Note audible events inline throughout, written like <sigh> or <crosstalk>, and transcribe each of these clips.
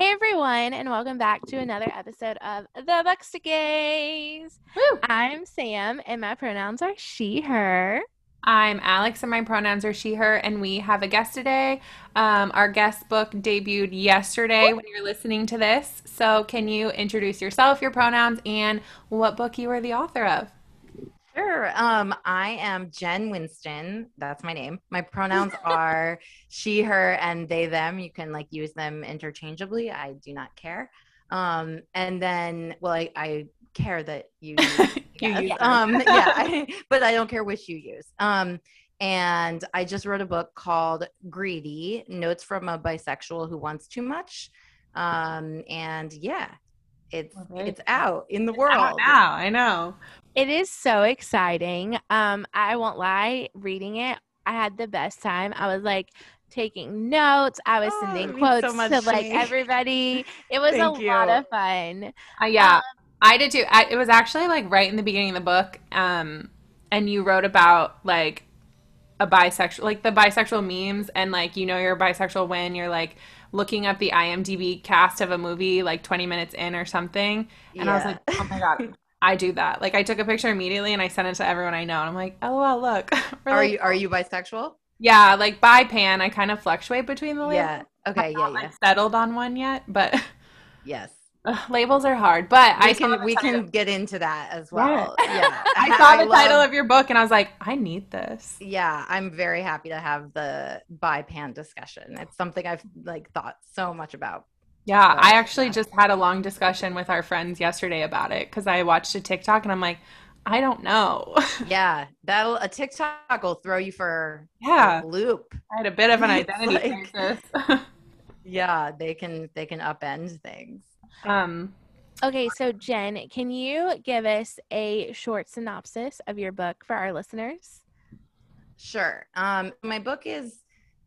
Hey everyone, and welcome back to another episode of The Bookstagays. I'm Sam, and my pronouns are she, her. I'm Alex, and my pronouns are she, her, and we have a guest today. Um, our guest book debuted yesterday when you're listening to this. So, can you introduce yourself, your pronouns, and what book you were the author of? Sure. Um, I am Jen Winston. That's my name. My pronouns <laughs> are she, her, and they, them. You can like use them interchangeably. I do not care. Um, and then, well, I, I care that you <laughs> use, You use um, <laughs> yeah, I, but I don't care which you use. Um, and I just wrote a book called Greedy Notes from a Bisexual Who Wants Too Much. Um, and yeah, it's Okay. it's out in the Out world. now, I know. It is so exciting. Um, I won't lie, reading it, I had the best time. I was like taking notes, I was Oh, sending it means so quotes much to to like me. everybody. <laughs> It was Thank a lot of fun. Uh, yeah, I did too. I, it was actually like right in the beginning of the book, um, and you wrote about like a bisexual, like the bisexual memes, and like you know you're bisexual when you're like looking up the IMDb cast of a movie like 20 minutes in or something, and I was like, oh my god. I do that. Like I took a picture immediately and I sent it to everyone I know, and I'm like, "Oh well, look." <laughs> We're Are like- you are you bisexual? Yeah, like bi pan. I kind of fluctuate between the labels. Yeah. Okay. I'm Yeah. not, Yeah. like, settled on one yet, but <laughs> Yes. Ugh, labels are hard. But We I can we title- can get into that as well. <laughs> Yeah. I <laughs> saw the title love- of your book and I was like, I need this. Yeah, I'm very happy to have the bi pan discussion. It's something I've like thought so much about. Yeah, But, I actually yeah. just had a long discussion with our friends yesterday about it because I watched a TikTok and I'm like, I don't know. <laughs> Yeah, that'll a TikTok will throw you for yeah, a loop. I had a bit of an identity like- crisis. Yeah, they can they can upend things. Um, Okay, so Jen, can you give us a short synopsis of your book for our listeners? Sure. Um, my book is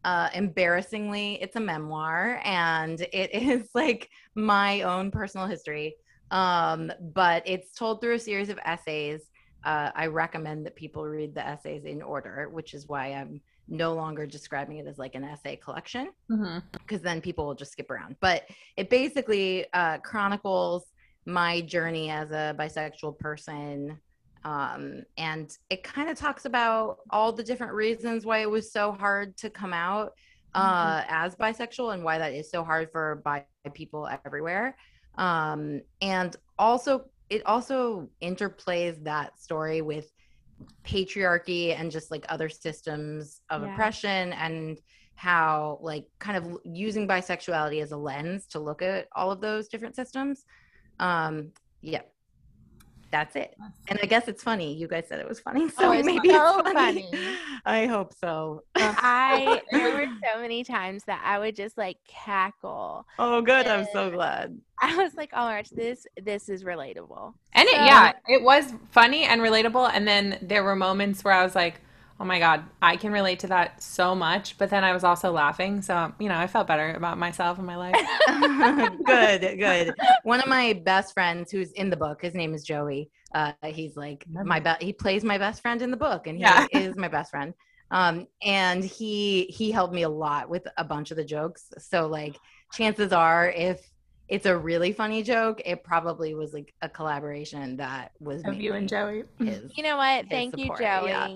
uh, embarrassingly, it's a memoir, and it <laughs> is like my own personal history. Um, but it's told through a series of essays. Uh, I recommend that people read the essays in order, which is why I'm no longer describing it as like an essay collection because then people will just skip around. But it basically uh, chronicles my journey as a bisexual person. Um, and it kind of talks about all the different reasons why it was so hard to come out uh, as bisexual and why that is so hard for bi people everywhere. Um, and also, it also interplays that story with patriarchy and just like other systems of Yeah. oppression and how like kind of using bisexuality as a lens to look at all of those different systems um yeah that's it and i guess it's funny you guys said it was funny <laughs> so Oh, it's maybe so it's oh, funny. funny. i hope so <laughs> I there were so many times that I would just like cackle. oh good i'm so glad I was like, "Oh my gosh, this this is relatable." and it, yeah, it was funny and relatable. And then there were moments where I was like, oh my God, I can relate to that so much. But then I was also laughing. So, you know, I felt better about myself and my life. <laughs> good good one of my best friends who's in the book his name is joey uh he's like my best he plays my best friend in the book and he Yeah. is my best friend um and he he helped me a lot with a bunch of the jokes so like chances are if it's a really funny joke it probably was like a collaboration that was Of you and Joey. his, You know what? his Thank you, Joey. yeah.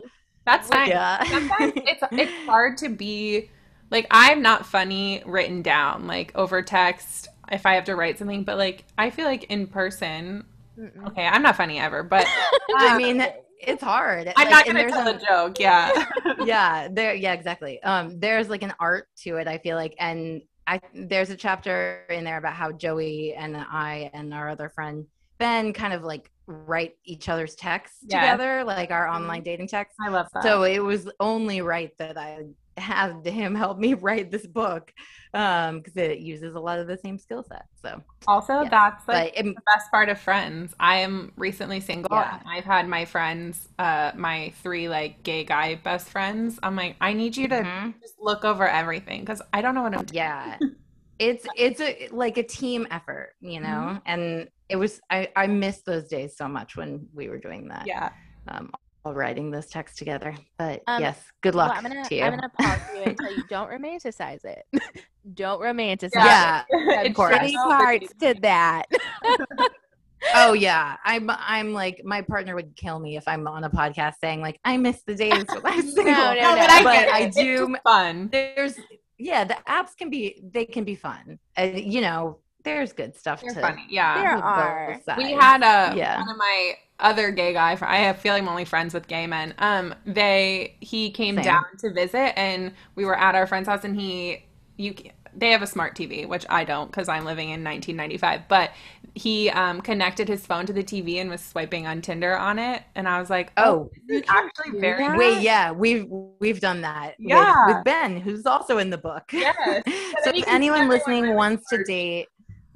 That's nice. yeah <laughs> Sometimes it's it's hard to be like I'm not funny written down like over text if I have to write something, but like I feel like in person, Mm-mm. okay, I'm not funny ever, but <laughs> i mean it's hard I'm Like, not gonna tell a- a joke. Yeah, <laughs> yeah there yeah exactly um there's like an art to it i feel like and i there's a chapter in there about how joey and i and our other friend ben kind of like write each other's texts Yes. together like our online dating texts I love that. so it was only right that i had him <laughs> help me write this book um because it uses a lot of the same skill set so also, yes. that's like but the best part of friends. I am recently single Yeah. I've had my friends, uh, my three like gay guy best friends. I'm like, I need you to Mhm. just look over everything because I don't know what I'm doing. yeah <laughs> it's it's a like a team effort you know Mm-hmm. and it was i i miss those days so much when we were doing that Yeah. um all writing this text together but Um, yes good Well, luck I'm gonna to you I'm gonna pause you until you don't romanticize it. <laughs> don't romanticize Yeah, it. <laughs> of course. Shitty parts to that. <laughs> oh yeah. I'm I'm like my partner would kill me if I'm on a podcast saying like I miss the days when I was single. no, No, no. but I, But get I do- fun. There's yeah, the apps can be they can be fun. Uh, you know, there's good stuff They're to funny. Yeah. There are. We had a Yeah. one of my other gay guy. fr- I feel like I'm only friends with gay men. Um, they he came Same. down to visit, and we were at our friend's house, and he you they have a smart TV, which I don't because I'm living in 1995. But he um, connected his phone to the TV and was swiping on Tinder on it, and I was like, Oh, is actually very that? Wait, yeah, we've we've done that with- Yeah. with, Ben, who's also in the book. Yes. <laughs> so if anyone listening wants to date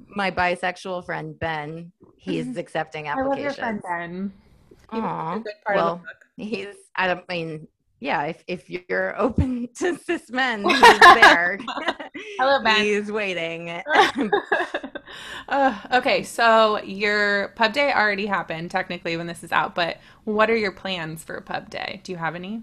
my bisexual friend Ben, he's <laughs> accepting applications. I love your friend. Ben. He was a good part of well. He's I don't mean yeah, if if you're <laughs> open to cis men, <laughs> he's there. <laughs> Hello, Ben. He's waiting. uh, okay, so your pub day already happened technically when this is out, but what are your plans for pub day? Do you have any?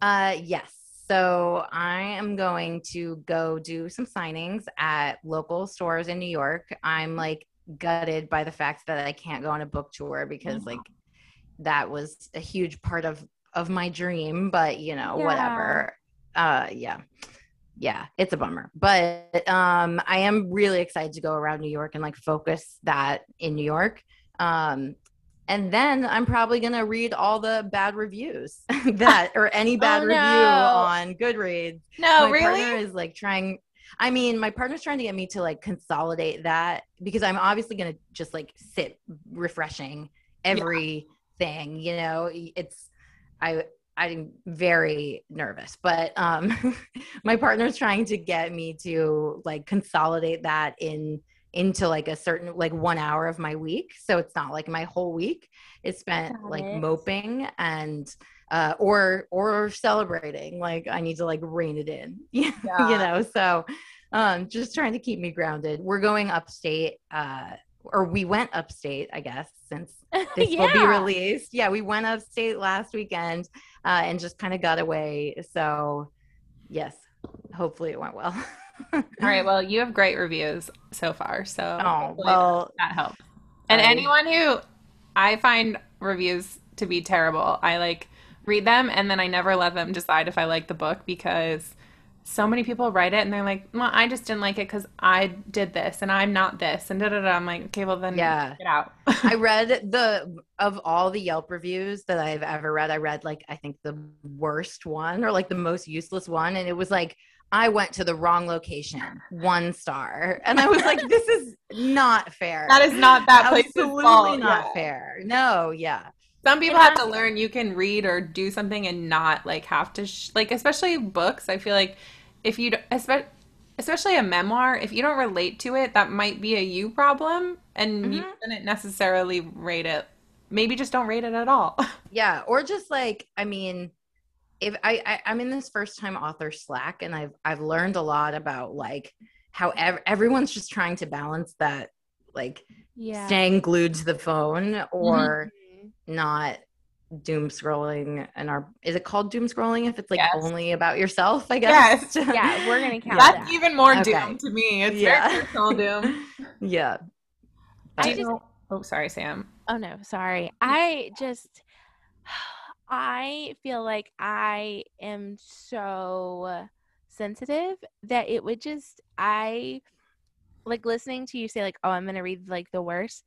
Uh, yes. So I am going to go do some signings at local stores in New York. I'm like gutted by the fact that I can't go on a book tour because like that was a huge part of of my dream, but you know, Yeah. whatever. Uh yeah. Yeah, it's a bummer. But um I am really excited to go around New York and like focus that in New York. Um and then I'm probably gonna read all the bad reviews <laughs> that or any <laughs> bad Oh, review on Goodreads. No, my partner is like trying. I mean, my partner's trying to get me to like consolidate that because I'm obviously gonna just like sit refreshing everything. You know, it's I I'm very nervous, but um, <laughs> my partner's trying to get me to like consolidate that in into like a certain like one hour of my week. So it's not like my whole week is spent Got like it. moping and uh or or celebrating. Like i need to like rein it in <laughs> you know so um just trying to keep me grounded. We're going upstate uh or we went upstate i guess since <laughs> this will be released yeah we went upstate last weekend uh and just kind of got away so yes hopefully it went well <laughs> All right, well, you have great reviews so far, so oh well that helps. And Sorry. anyone who I find reviews to be terrible, I like read them and then I never let them decide if I like the book because so many people write it and they're like, "Well, I just didn't like it because I did this and I'm not this," and da da da. I'm like, okay, well then, Yeah. get out. I <laughs> read the of all the Yelp reviews that I've ever read, I read like I think the worst one or like the most useless one, and it was like I went to the wrong location, one star, and I was like, this is not fair. that is not that place's absolutely not Yeah. fair. No, yeah, Some people have to learn you can read or do something and not like have to sh- like especially books. I feel like if you especially especially a memoir, if you don't relate to it, that might be a you problem, and you Mhm. shouldn't necessarily rate it. Maybe just don't rate it at all. <laughs> yeah, or just like I mean. If I, I I'm in this first time author Slack and I've I've learned a lot about like how ev- everyone's just trying to balance that like Yeah. staying glued to the phone or Mhm. Not doom scrolling and our is it called doom scrolling if it's like Yes. only about yourself i guess <laughs> Yeah, we're gonna count That's that. even more Okay. doom to me. It's Yeah. very personal doom. <laughs> yeah I Do just- oh, sorry, Sam. Oh no, sorry. I just <sighs> I feel like I am so sensitive that it would just I like listening to you say like, "Oh, I'm going to read like the worst."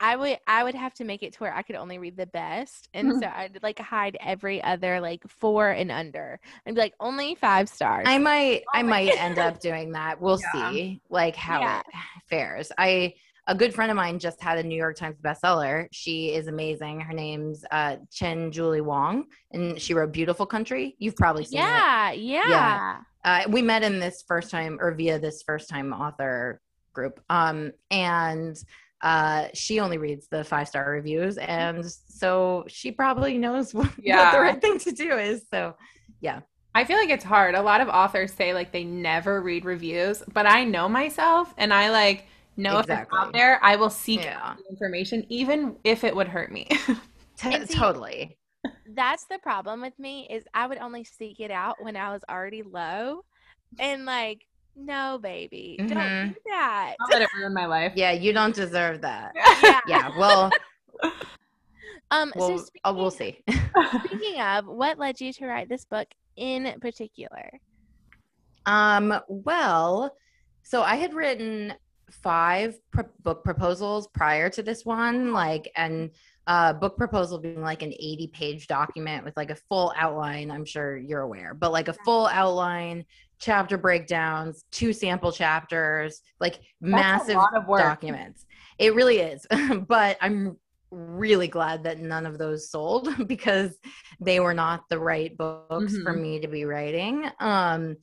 I would I would have to make it to where I could only read the best. And so I'd like hide every other like 4 and under. I'd be like, "Only 5 stars." i <laughs> might i Oh my- might end <laughs> up doing that we'll Yeah. see like how Yeah. it fares i a good friend of mine just had a new york times bestseller she is amazing her name's uh Qian Julie Wang and she wrote beautiful country you've probably seen it yeah, yeah. uh, we met in this first time or via this first time author group um and uh she only reads the five star reviews and so she probably knows what, <laughs> what the right thing to do is so yeah. I feel like it's hard. A lot of authors say like they never read reviews, but I know myself and I like know if it's out there, I will seek Yeah. information even if it would hurt me. <laughs> T- see- totally that's the problem with me is I would only seek it out when I was already low. And like no, baby, Mhm. don't do that. I'll let it ruin my life. Yeah, you don't deserve that. Yeah. <laughs> Yeah, well, <laughs> Um. we'll, so oh, we'll see. <laughs> Speaking of, what led you to write this book in particular? Um, well, so I had written five pro- book proposals prior to this one, like, and uh, book proposal being like an 80 page document with like a full outline. I'm sure you're aware, but like a full outline, chapter breakdowns, two sample chapters, like That's massive lot of work. documents. It really is. <laughs> but I'm really glad that none of those sold <laughs> because they were not the right books for Mhm. me to be writing. Um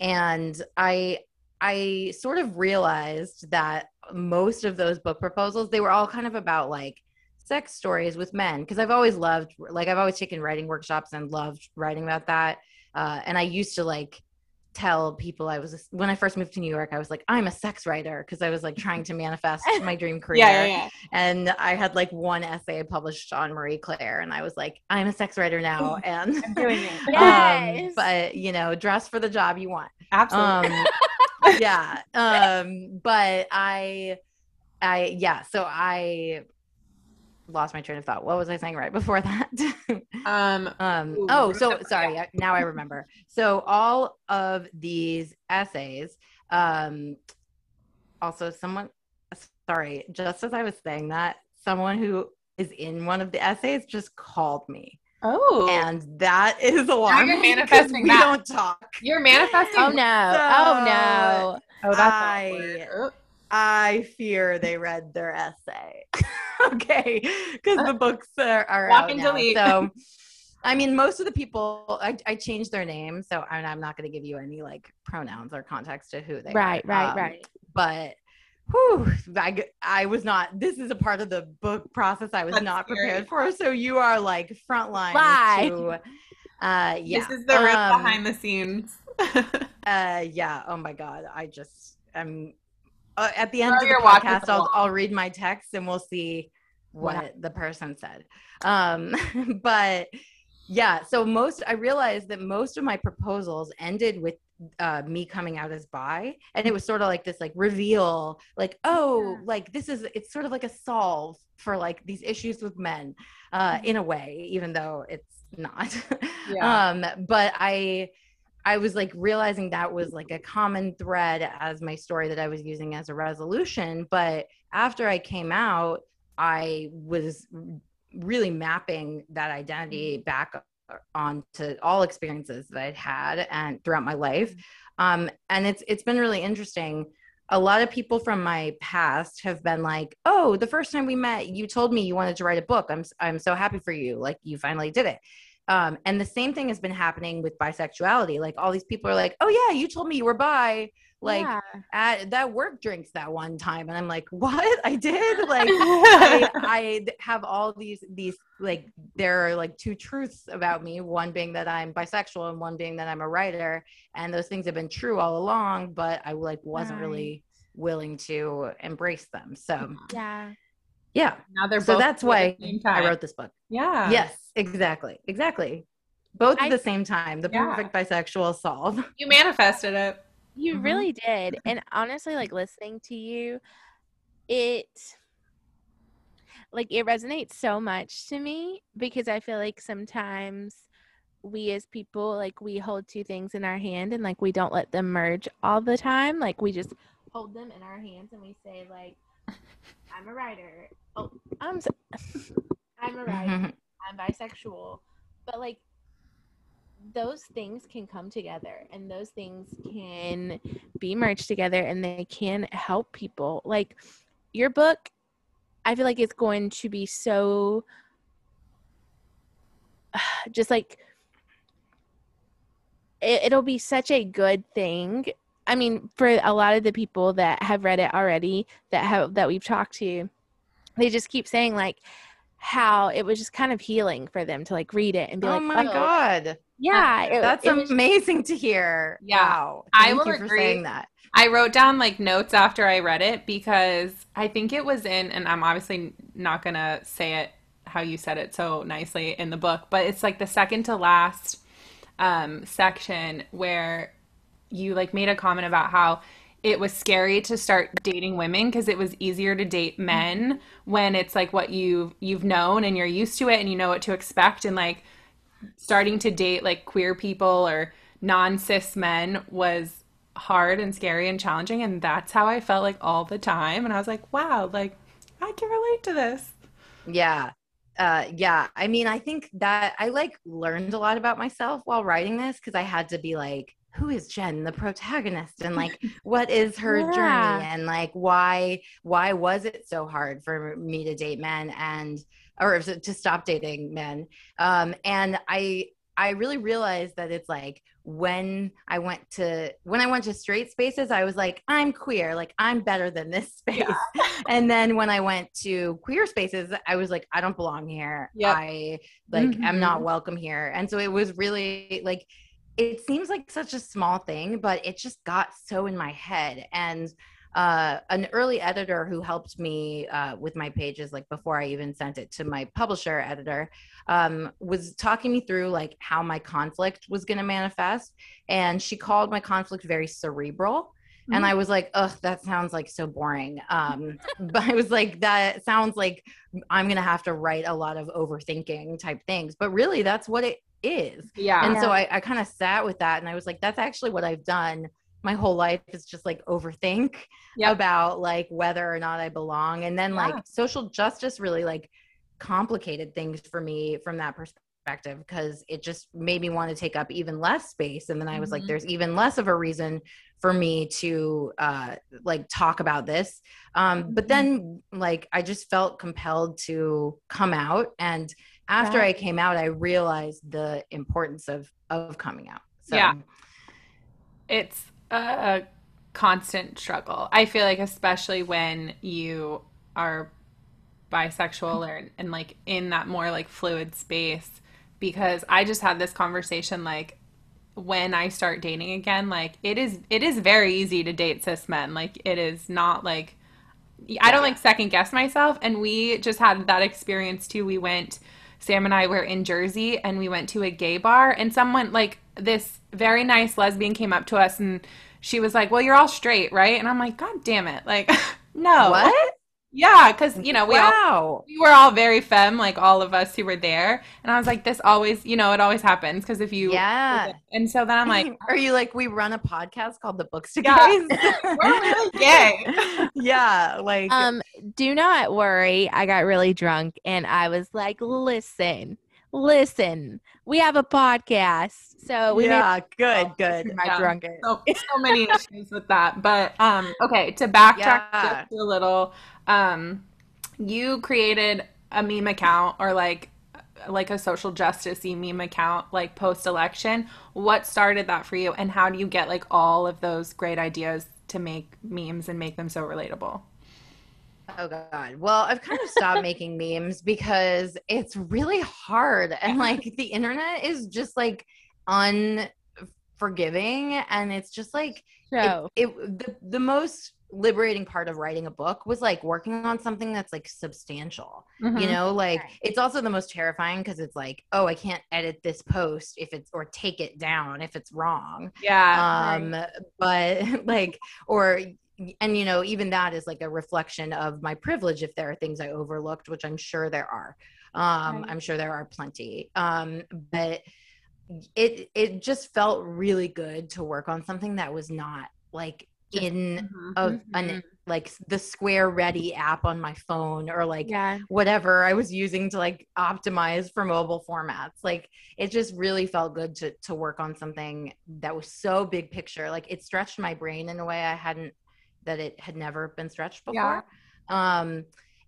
and I I sort of realized that most of those book proposals they were all kind of about like sex stories with men because I've always loved like I've always taken writing workshops and loved writing about that. Uh, and I used to like tell people I was when I first moved to New York I was like I'm a sex writer because I was like <laughs> trying to manifest my dream career Yeah, yeah, yeah. and I had like one essay published on Marie Claire and I was like I'm a sex writer now <laughs> and I'm doing it. <laughs> Yes. um, but you know dress for the job you want Absolutely. um yeah um but i i yeah so i lost my train of thought what was i saying right before that <laughs> um, um Ooh, oh so remember- sorry I- now i remember so all of these essays um also someone sorry just as i was saying that someone who is in one of the essays just called me oh, and that is alarming because <laughs> manifesting we that. don't talk you're manifesting. Oh no! oh no! Oh, that's I- awkward. I fear they read their essay. <laughs> okay, because the books are, are out now. delete. So, <laughs> I mean, most of the people, I, I changed their names, so and I'm not going to give you any like pronouns or context to who they Right, are. right, Um, right. But, whew, I, I was not. This is a part of the book process I was That's not scary. prepared for. So you are like frontline Live. to. Uh, yeah. This is the real um, behind the scenes. <laughs> uh, yeah. Oh my god. I just am. Uh, at the end Throw of the your watch at podcast, I'll. I'll read my text and we'll see what Yeah. the person said. Um, <laughs> but yeah. So most I realized that most of my proposals ended with uh, me coming out as bi, and it was sort of like this like reveal, like oh, Yeah. like this is it's sort of like a solve for like these issues with men, uh, Mhm. in a way, even though it's not. <laughs> Yeah. um, but I. I was like realizing that was like a common thread as my story that I was using as a resolution. But after I came out, I was really mapping that identity back onto all experiences that I'd had and throughout my life. Um, and it's it's been really interesting. A lot of people from my past have been like, "Oh, the first time we met, you told me you wanted to write a book. I'm I'm so happy for you. Like you finally did it." Um, and the same thing has been happening with bisexuality. Like all these people are like, "Oh yeah, you told me you were bi." Like yeah. at that work drinks that one time, and I'm like, <laughs> "What? I did?" Like I, <laughs> I have all these these like there are like two truths about me one being that i'm bisexual and one being that i'm a writer and those things have been true all along but i like wasn't really willing to embrace them so yeah. yeah now they're so that's why i wrote this book Yeah. yes exactly exactly both I- at the same time the Yeah. perfect bisexual solve <laughs> You manifested it. You Mhm. really did. And honestly, like listening to you, it like it resonates so much to me because I feel like sometimes we as people like we hold two things in our hand and like we don't let them merge all the time. Like we just hold them in our hands and we say like I'm a writer. Oh, I'm so- <laughs> I'm a writer. <laughs> I'm bisexual. But like those things can come together and those things can be merged together and they can help people. Like your book, I feel like it's going to be so <sighs> just like it, it'll be such a good thing. I mean, for a lot of the people that have read it already that have that we've talked to, they just keep saying like how it was just kind of healing for them to like read it and be oh like, my "Oh, god. Yeah, it- that's it was- amazing to hear. Yeah, wow. I will agree. that. I wrote down like notes after I read it because I think it was in, and I'm obviously not gonna say it how you said it so nicely in the book, but it's like the second to last um, section where you like made a comment about how it was scary to start dating women because it was easier to date men when it's like what you've you've known and you're used to it and you know what to expect. And like starting to date like queer people or non-cis men was hard and scary and challenging. And that's how I felt like all the time. And I was like wow like I can relate to this. Yeah. Uh yeah. I mean i think that i like learned a lot about myself while writing this because i had to be like who is jen the protagonist and like <laughs> what is her Yeah. journey and like why why was it so hard for me to date men and or to to stop dating men um and i i really realized that it's like when i went to when i went to straight spaces i was like i'm queer like i'm better than this <laughs> space and then when I went to queer spaces, I was like, I don't belong here. Yep. I like am not welcome here. And so it was really like it seems like such a small thing, but it just got so in my head. And uh, an early editor who helped me uh, with my pages, like before I even sent it to my publisher editor, um, was talking me through like how my conflict was going to manifest. And she called my conflict very cerebral and I was like, ugh, that sounds like so boring. Um, <laughs> but I was like, that sounds like I'm gonna have to write a lot of overthinking type things. But really, that's what it is. yeah And so I, I kind of sat with that, and I was like, that's actually what I've done my whole life is just like overthink Yep. about like whether or not I belong. And then Yeah. like social justice really like complicated things for me from that perspective because it just made me want to take up even less space. And then I was like, Mhm. there's even less of a reason for me to uh like talk about this. Um, but Mhm. then like I just felt compelled to come out and after Yeah. I came out, I realized the importance of of coming out. So Yeah. it's a constant struggle. I feel like especially when you are bisexual mm-hmm. or and like in that more like fluid space because I just had this conversation like when I start dating again like it is it is very easy to date cis men like it is not like I don't like second guess myself and we just had that experience too we went Sam and I were in Jersey and we went to a gay bar and someone like this very nice lesbian came up to us and she was like, "Well, you're all straight, right?" And I'm like, "God damn it!" Like, <laughs> no, what? Yeah, because you know we all we were all very femme, like all of us who were there, and I was like, "This always, you know, it always happens." Because if you, Yeah. and so then I'm like, <laughs> Are you like we run a podcast called The Books to Yeah. Guys? <laughs> "We're really gay." <laughs> yeah, like Um, do not worry. I got really drunk and I was like, listen, listen, we have a podcast. So we yeah, good, may good. my Yeah. drunkard. so, so many <laughs> issues with that. But um, okay, to backtrack Yeah. just a little, um, you created a meme account or like like a social justice meme account like post election. What started that for you, and how do you get like all of those great ideas to make memes and make them so relatable? Oh god. Well, I've kind of stopped making memes because it's really hard and <laughs> like the internet is just like unforgiving and it's just like So it, it the, the most liberating part of writing a book was like working on something that's like substantial Mm-hmm. you know like Right. it's also the most terrifying because it's like oh i can't edit this post if it's or take it down if it's wrong Yeah. um but <laughs> like or and you know even that is like a reflection of my privilege if there are things i overlooked which i'm sure there are um Right. i'm sure there are plenty um but it it just felt really good to work on something that was not like in Mhm. of an like the Squaready app on my phone or like yeah, whatever I was using to like optimize for mobile formats. Like it just really felt good to to work on something that was so big picture. Like it stretched my brain in a way I hadn't that it had never been stretched before. Um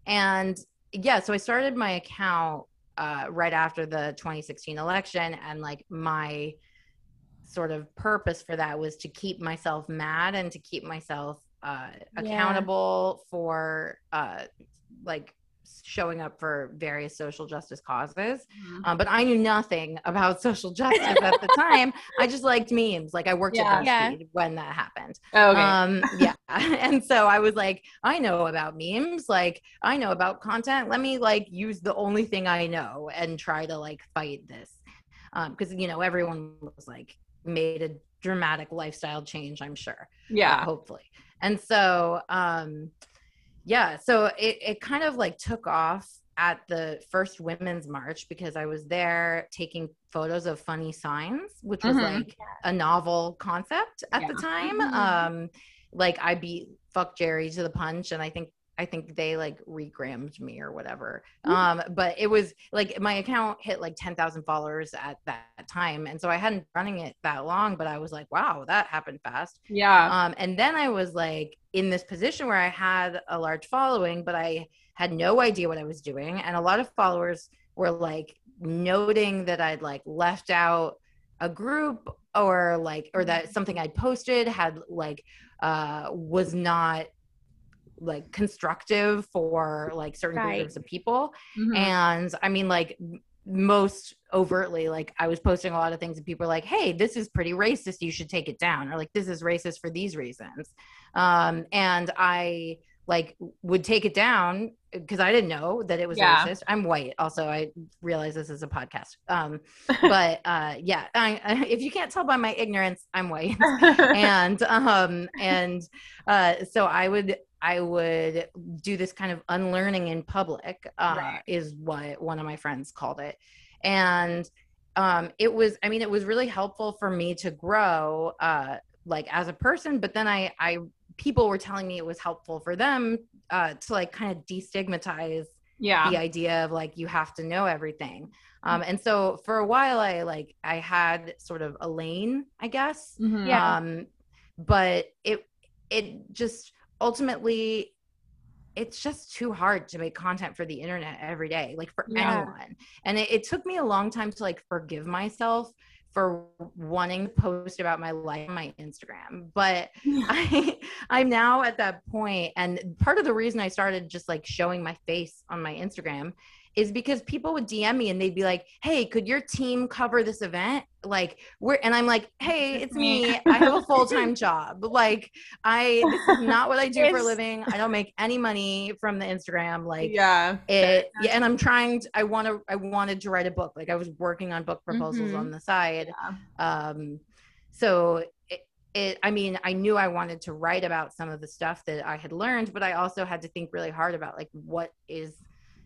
and yeah, so I started my account uh right after the 2016 election and like my sort of purpose for that was to keep myself mad and to keep myself uh, Yeah. accountable for uh, like showing up for various social justice causes. Mhm. Um, but I knew nothing about <laughs> social justice at the time. I just liked memes. Like I worked Yeah. at Yeah. BuzzFeed when that happened. Okay. Um, yeah. <laughs> And so I was like, I know about memes. Like I know about content. Let me like use the only thing I know and try to like fight this. Um, because you know, everyone was like made a dramatic lifestyle change i'm sure Yeah. hopefully and so um yeah so it, it kind of like took off at the first women's march because i was there taking photos of funny signs which was Mhm. like a novel concept at the Yeah. time Mhm. um like i beat FuckJerry to the punch and i think i think they like regrammed me or whatever um but it was like my account hit like 10,000 followers at that time and so i hadn't been running it that long but i was like wow that happened fast Yeah. um, and then I was like in this position where I had a large following, but I had no idea what I was doing. And a lot of followers were like noting that I'd like left out a group or like, or that something I'd posted had like, uh, was not like constructive for like certain Right. groups of people Mhm. and i mean like most overtly like i was posting a lot of things and people were like hey this is pretty racist you should take it down or like this is racist for these reasons um and i like would take it down because i didn't know that it was Yeah. racist i'm white also i realize this is a podcast um <laughs> but uh yeah I, I, <laughs> if you can't tell by my ignorance i'm white <laughs> and um and uh so i would i would do this kind of unlearning in public uh Right. is what one of my friends called it and um it was i mean it was really helpful for me to grow uh like as a person but then i i people were telling me it was helpful for them uh to like kind of destigmatize yeah. the idea of like you have to know everything um and so for a while i like i had sort of a lane i guess Mhm. Yeah. um but it it just ultimately it's just too hard to make content for the internet every day like for Yeah. anyone. And it, it took me a long time to like forgive myself for wanting to post about my life on my instagram. But <laughs> I I'm now at that point and part of the reason I started just like showing my face on my Instagram is because people would DM me and they'd be like, "Hey, could your team cover this event?" Like, we're and I'm like, "Hey, it's me. I have a <laughs> full-time job. Like, I this is not what I do for a living. I don't make any money from the Instagram like yeah. it yeah, and i'm trying to i want to i wanted to write a book like i was working on book proposals Mhm. on the side Yeah. um so it i mean i knew i wanted to write about some of the stuff that i had learned but i also had to think really hard about like what is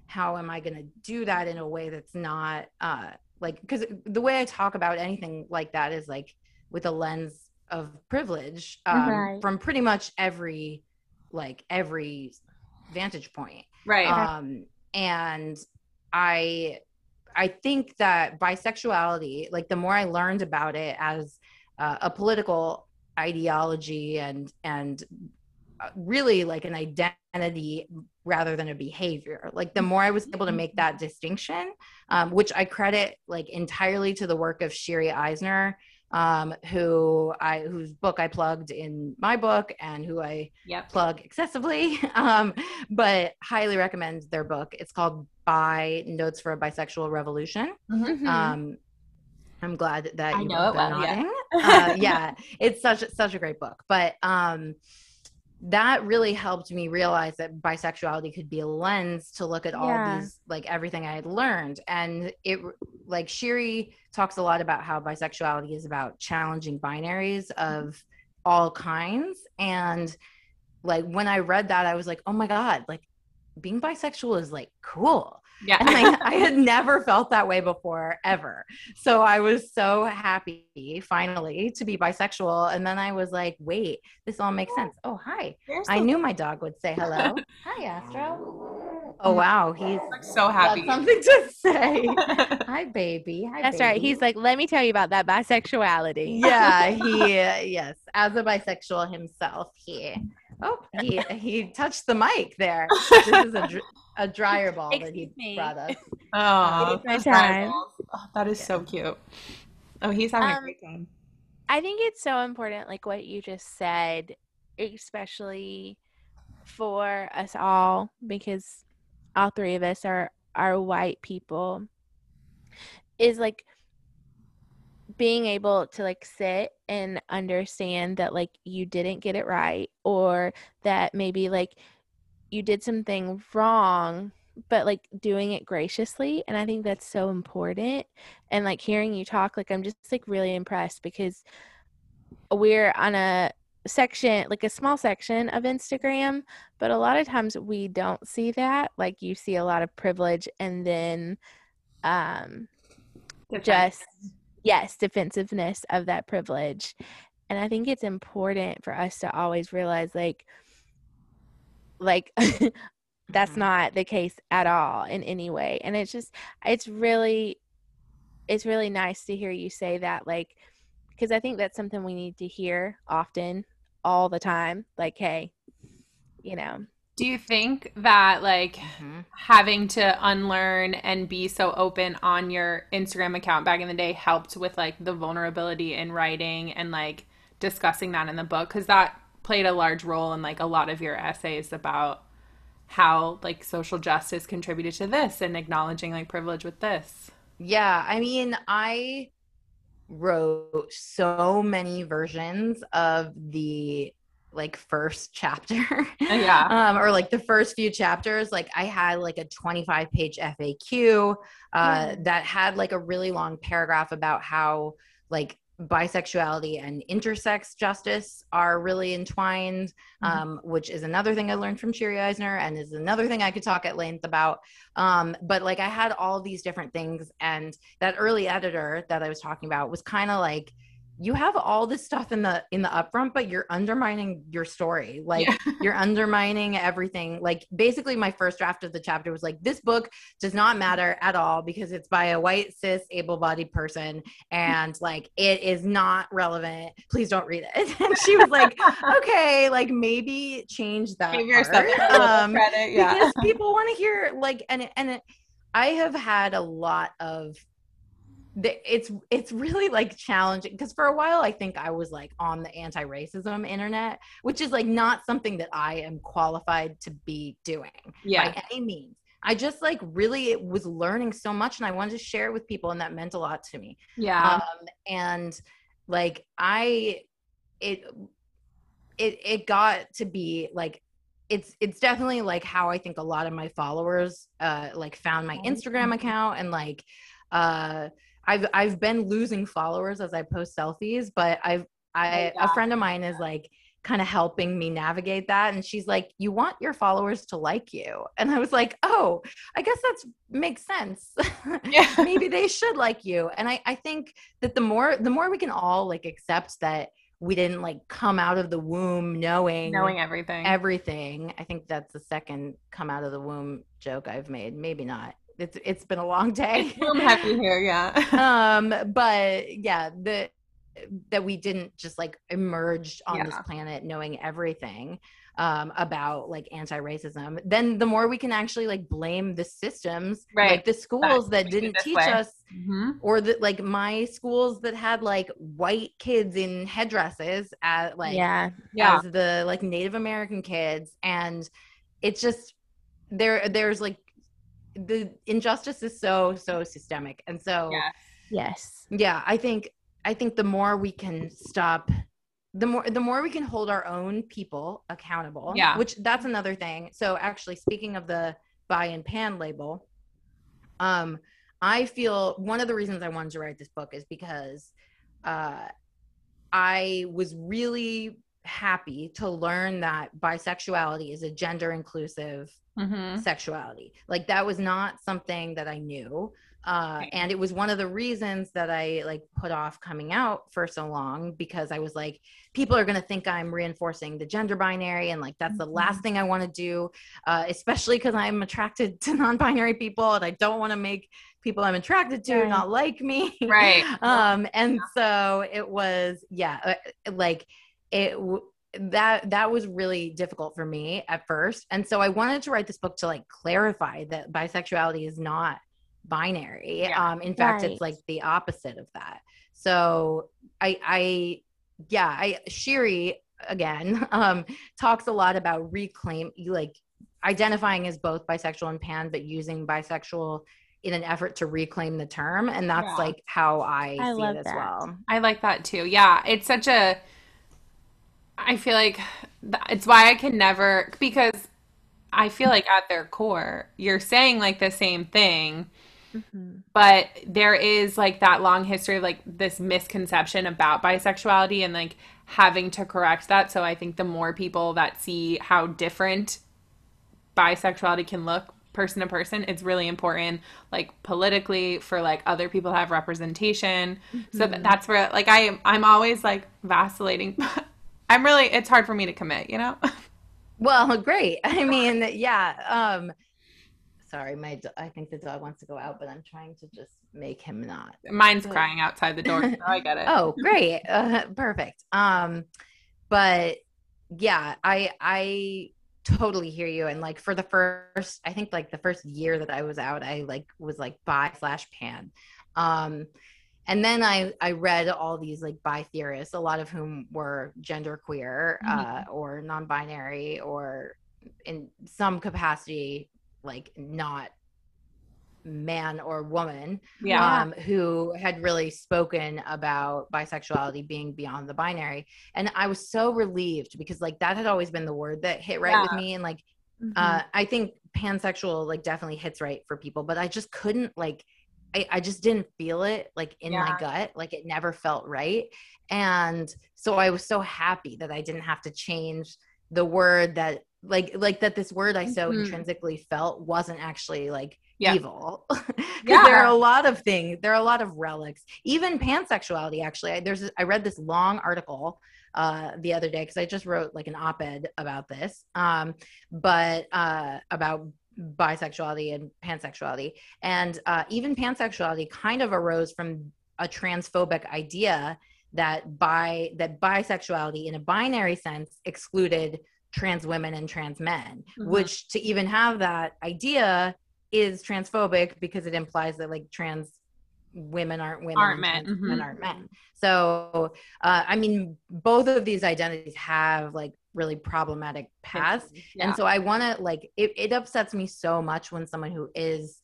how am i going to do that in a way that's not uh like because the way i talk about anything like that is like with a lens of privilege um, Right. from pretty much every like every vantage point Right. um and i i think that bisexuality like the more i learned about it as uh, a political ideology and and really like an identity rather than a behavior like the more i was able to make that distinction um, which i credit like entirely to the work of shiri eisner um, who i whose book i plugged in my book and who i yep. plug excessively <laughs> um, but highly recommend their book it's called Bi notes for a bisexual revolution Mhm. um, i'm glad that I you know it well, yeah. <laughs> uh, yeah it's such such a great book but um, that really helped me realize that bisexuality could be a lens to look at all Yeah. these like everything i had learned. And it like shiri talks a lot about how bisexuality is about challenging binaries of all kinds. And like when i read that i was like oh my god like being bisexual is like cool yeah. and like I had <laughs> never felt that way before ever. So I was so happy finally to be bisexual. And then I was like, wait, this all makes sense. Oh, hi. I knew my dog would say hello. <laughs> hi, Astro. Oh, oh wow, he's so happy. something to <laughs> say. Hi, baby. Hi, That's right. He's like, let me tell you about that bisexuality. yeah, he yes, as a bisexual himself, he oh <laughs> he he touched the mic there. This is a dr- a dryer ball that he me. brought us. oh, It's my time. Oh, that is so cute. Oh, he's having a Um, great time. I think it's so important, like what you just said, especially for us all, because all three of us are are white people. Is like being able to like sit and understand that like you didn't get it right or that maybe like you did something wrong but like doing it graciously and i think that's so important and like hearing you talk like i'm just like really impressed because we're on a section like a small section of Instagram, but a lot of times we don't see that. Like you see a lot of privilege and then um Defense. just yes, defensiveness of that privilege. And I think it's important for us to always realize like like <laughs> that's Mhm. not the case at all in any way. And it's just it's really it's really nice to hear you say that like because I think that's something we need to hear often all the time like hey you know Do you think that like Mhm. having to unlearn and be so open on your Instagram account back in the day helped with like the vulnerability in writing and like discussing that in the book because that played a large role in like a lot of your essays about how like social justice contributed to this and acknowledging like privilege with this. Yeah, I mean, I wrote so many versions of the like first chapter. Yeah. <laughs> um, or like the first few chapters. Like I had like a 25 page FAQ uh, that had like a really long paragraph about how like bisexuality and intersex justice are really entwined, Mhm. um, which is another thing I learned from Shiri Eisner and is another thing I could talk at length about. Um, but like I had all these different things, and that early editor that I was talking about was kind of like, you have all this stuff in the in the upfront, but you're undermining your story. Like Yeah. <laughs> you're undermining everything. Like basically, my first draft of the chapter was like, this book does not matter at all because it's by a white cis able-bodied person, and like it is not relevant. Please don't read it. <laughs> And she was like, <laughs> okay, like maybe change that. Give yourself Um, credit. Yeah. because people want to hear like and and it, I have had a lot of it's it's really like challenging because for a while I think I was like on the anti-racism internet, which is like not something that I am qualified to be doing Yeah. by any means. I just like really was learning so much and I wanted to share it with people and that meant a lot to me Yeah. um and like i it it it got to be like it's it's definitely like how i think a lot of my followers uh like found my instagram account and like uh i've i've been losing followers as i post selfies but i've i oh, yeah. a friend of mine is like kind of helping me navigate that and she's like you want your followers to like you and i was like oh i guess that's makes sense <laughs> Yeah. <laughs> maybe they should like you and I, I think that the more the more we can all like accept that we didn't like come out of the womb knowing Knowing everything. everything i think that's the second come out of the womb joke i've made maybe not it's it's been a long day I'm happy here. Yeah. <laughs> um but yeah the that we didn't just like emerge on this planet knowing everything um about like anti-racism then the more we can actually like blame the systems Right. like the schools that we didn't teach way. us Mhm. or that like my schools that had like white kids in headdresses at like yeah Yeah. as the like Native American kids, and it's just there. There's like the injustice is so so systemic, and so Yeah. yes yeah, I think I think the more we can stop. The more the more we can hold our own people accountable. Yeah. Which that's another thing. So actually speaking of the bi and pan label, um, I feel one of the reasons I wanted to write this book is because uh, I was really happy to learn that bisexuality is a gender inclusive Mhm. sexuality. Like that was not something that I knew. Uh, Right. and it was one of the reasons that I like put off coming out for so long because I was like, people are going to think I'm reinforcing the gender binary. And like, that's the last thing I want to do, uh, especially because I'm attracted <laughs> to non binary people and I don't want to make people I'm attracted to Right. not like me. Right. <laughs> um, and so it was, yeah, uh, like it, that that was really difficult for me at first and so i wanted to write this book to like clarify that bisexuality is not binary Yeah. um in fact Right. it's like the opposite of that so i i yeah i shiri again <laughs> um talks a lot about reclaim like identifying as both bisexual and pan but using bisexual in an effort to reclaim the term and that's Yeah. like how i, I see it as that. well I like that too. Yeah, it's such a. I feel like th- it's why I can never because I feel like at their core you're saying like the same thing, Mhm. but there is like that long history of like this misconception about bisexuality and like having to correct that. So I think the more people that see how different bisexuality can look person to person, it's really important, like politically, for like other people to have representation. Mm-hmm. So that's where like I I'm always like vacillating. <laughs> I'm really it's hard for me to commit, you know. <laughs> Well, great. I mean, yeah. Um sorry, my I think the dog wants to go out, but I'm trying to just make him not. Mine's so, crying outside the door. So <laughs> I get it. oh, <laughs> great. Uh, perfect. Um but yeah, I I totally hear you and like for the first i think like the first year that i was out i like was like bi slash pan um and then i i read all these like bi theorists a lot of whom were gender queer mm-hmm. uh or non-binary or in some capacity like not man or woman yeah. um, who had really spoken about bisexuality being beyond the binary and i was so relieved because like that had always been the word that hit right yeah. with me and like mm-hmm. uh, i think pansexual like definitely hits right for people but i just couldn't like I, I just didn't feel it like in yeah. my gut like it never felt right and so i was so happy that i didn't have to change the word that like like that this word i so mm-hmm. intrinsically felt wasn't actually like yeah. evil. <laughs> yeah. there are a lot of things. There are a lot of relics. Even pansexuality, actually. I, there's I read this long article uh, the other day because I just wrote like an op-ed about this, um, but uh, about bisexuality and pansexuality, and uh, even pansexuality kind of arose from a transphobic idea that bi that bisexuality in a binary sense excluded trans women and trans men, mm-hmm. which to even have that idea is transphobic because it implies that like trans women aren't women aren't men mm-hmm. men aren't men so uh, i mean both of these identities have like really problematic paths yeah. and so i want to like it, it upsets me so much when someone who is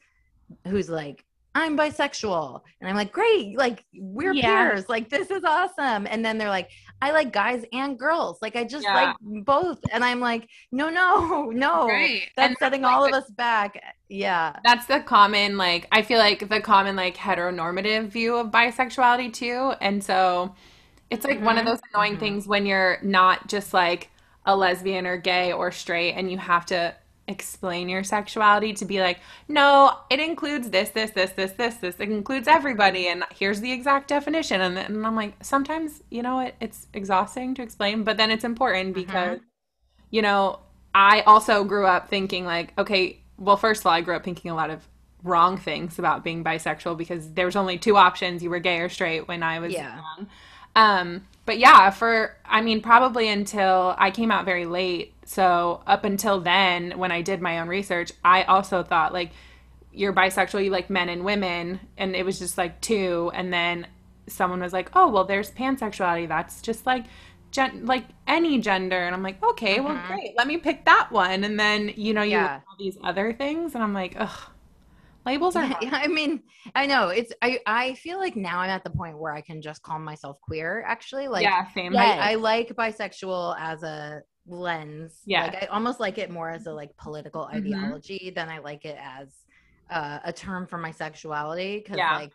who's like I'm bisexual. And I'm like, great, like we're yeah. peers. Like this is awesome. And then they're like, I like guys and girls. Like I just yeah. like both. And I'm like, no, no, <laughs> no. Right. That's and setting that's all like of us back. Yeah. That's the common, like, I feel like the common, like, heteronormative view of bisexuality too. And so it's like mm-hmm. one of mm-hmm. those annoying mm-hmm. things when you're not just like a lesbian or gay or straight and you have to explain your sexuality to be like, no, it includes this, this, this, this, this, this. It includes everybody, and here's the exact definition. And, and I'm like, sometimes, you know, it, it's exhausting to explain, but then it's important mm-hmm. because, mm-hmm. you know, I also grew up thinking like, okay, well, first of all, I grew up thinking a lot of wrong things about being bisexual because there was only two options: you were gay or straight when I was yeah. young. Um, but yeah, for I mean, probably until I came out very late. So up until then, when I did my own research, I also thought like you're bisexual, you like men and women, and it was just like two. And then someone was like, "Oh, well, there's pansexuality. That's just like." Gen- like any gender and i'm like okay well mm-hmm. great let me pick that one and then you know you yeah. all these other things and i'm like ugh Labels are. <laughs> Yeah, I mean, I know it's. I I feel like now I'm at the point where I can just call myself queer. Actually, like yeah, same. I, I like bisexual as a lens. Yeah, like I almost like it more as a like political mm-hmm. ideology than I like it as uh, a term for my sexuality. Because yeah. like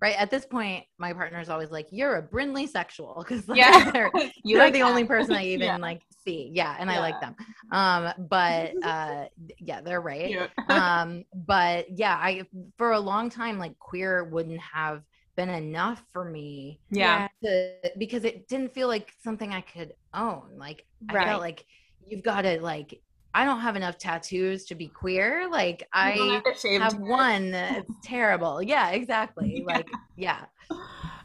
right at this point my partner is always like you're a brindley sexual <laughs> because like, yeah they're, <laughs> you are the only <laughs> person i even yeah. like see yeah and yeah. i like them um but uh yeah they're right yeah. um but yeah i for a long time like queer wouldn't have been enough for me yeah to, because it didn't feel like something i could own like right. i felt like you've got to like I don't have enough tattoos to be queer. Like I have, have one. It's <laughs> terrible. Yeah, exactly. Yeah. Like yeah.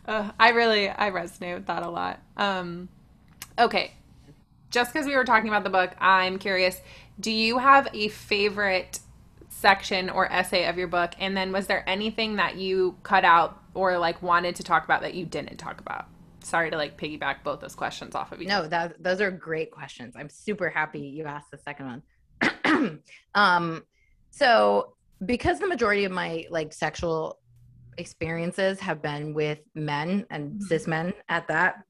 Uh, I really I resonate with that a lot. Um, okay, just because we were talking about the book, I'm curious. Do you have a favorite section or essay of your book? And then was there anything that you cut out or like wanted to talk about that you didn't talk about? Sorry to like piggyback both those questions off of you. No, that those are great questions. I'm super happy you asked the second one. <clears throat> um, so because the majority of my like sexual experiences have been with men and mm-hmm. cis men at that,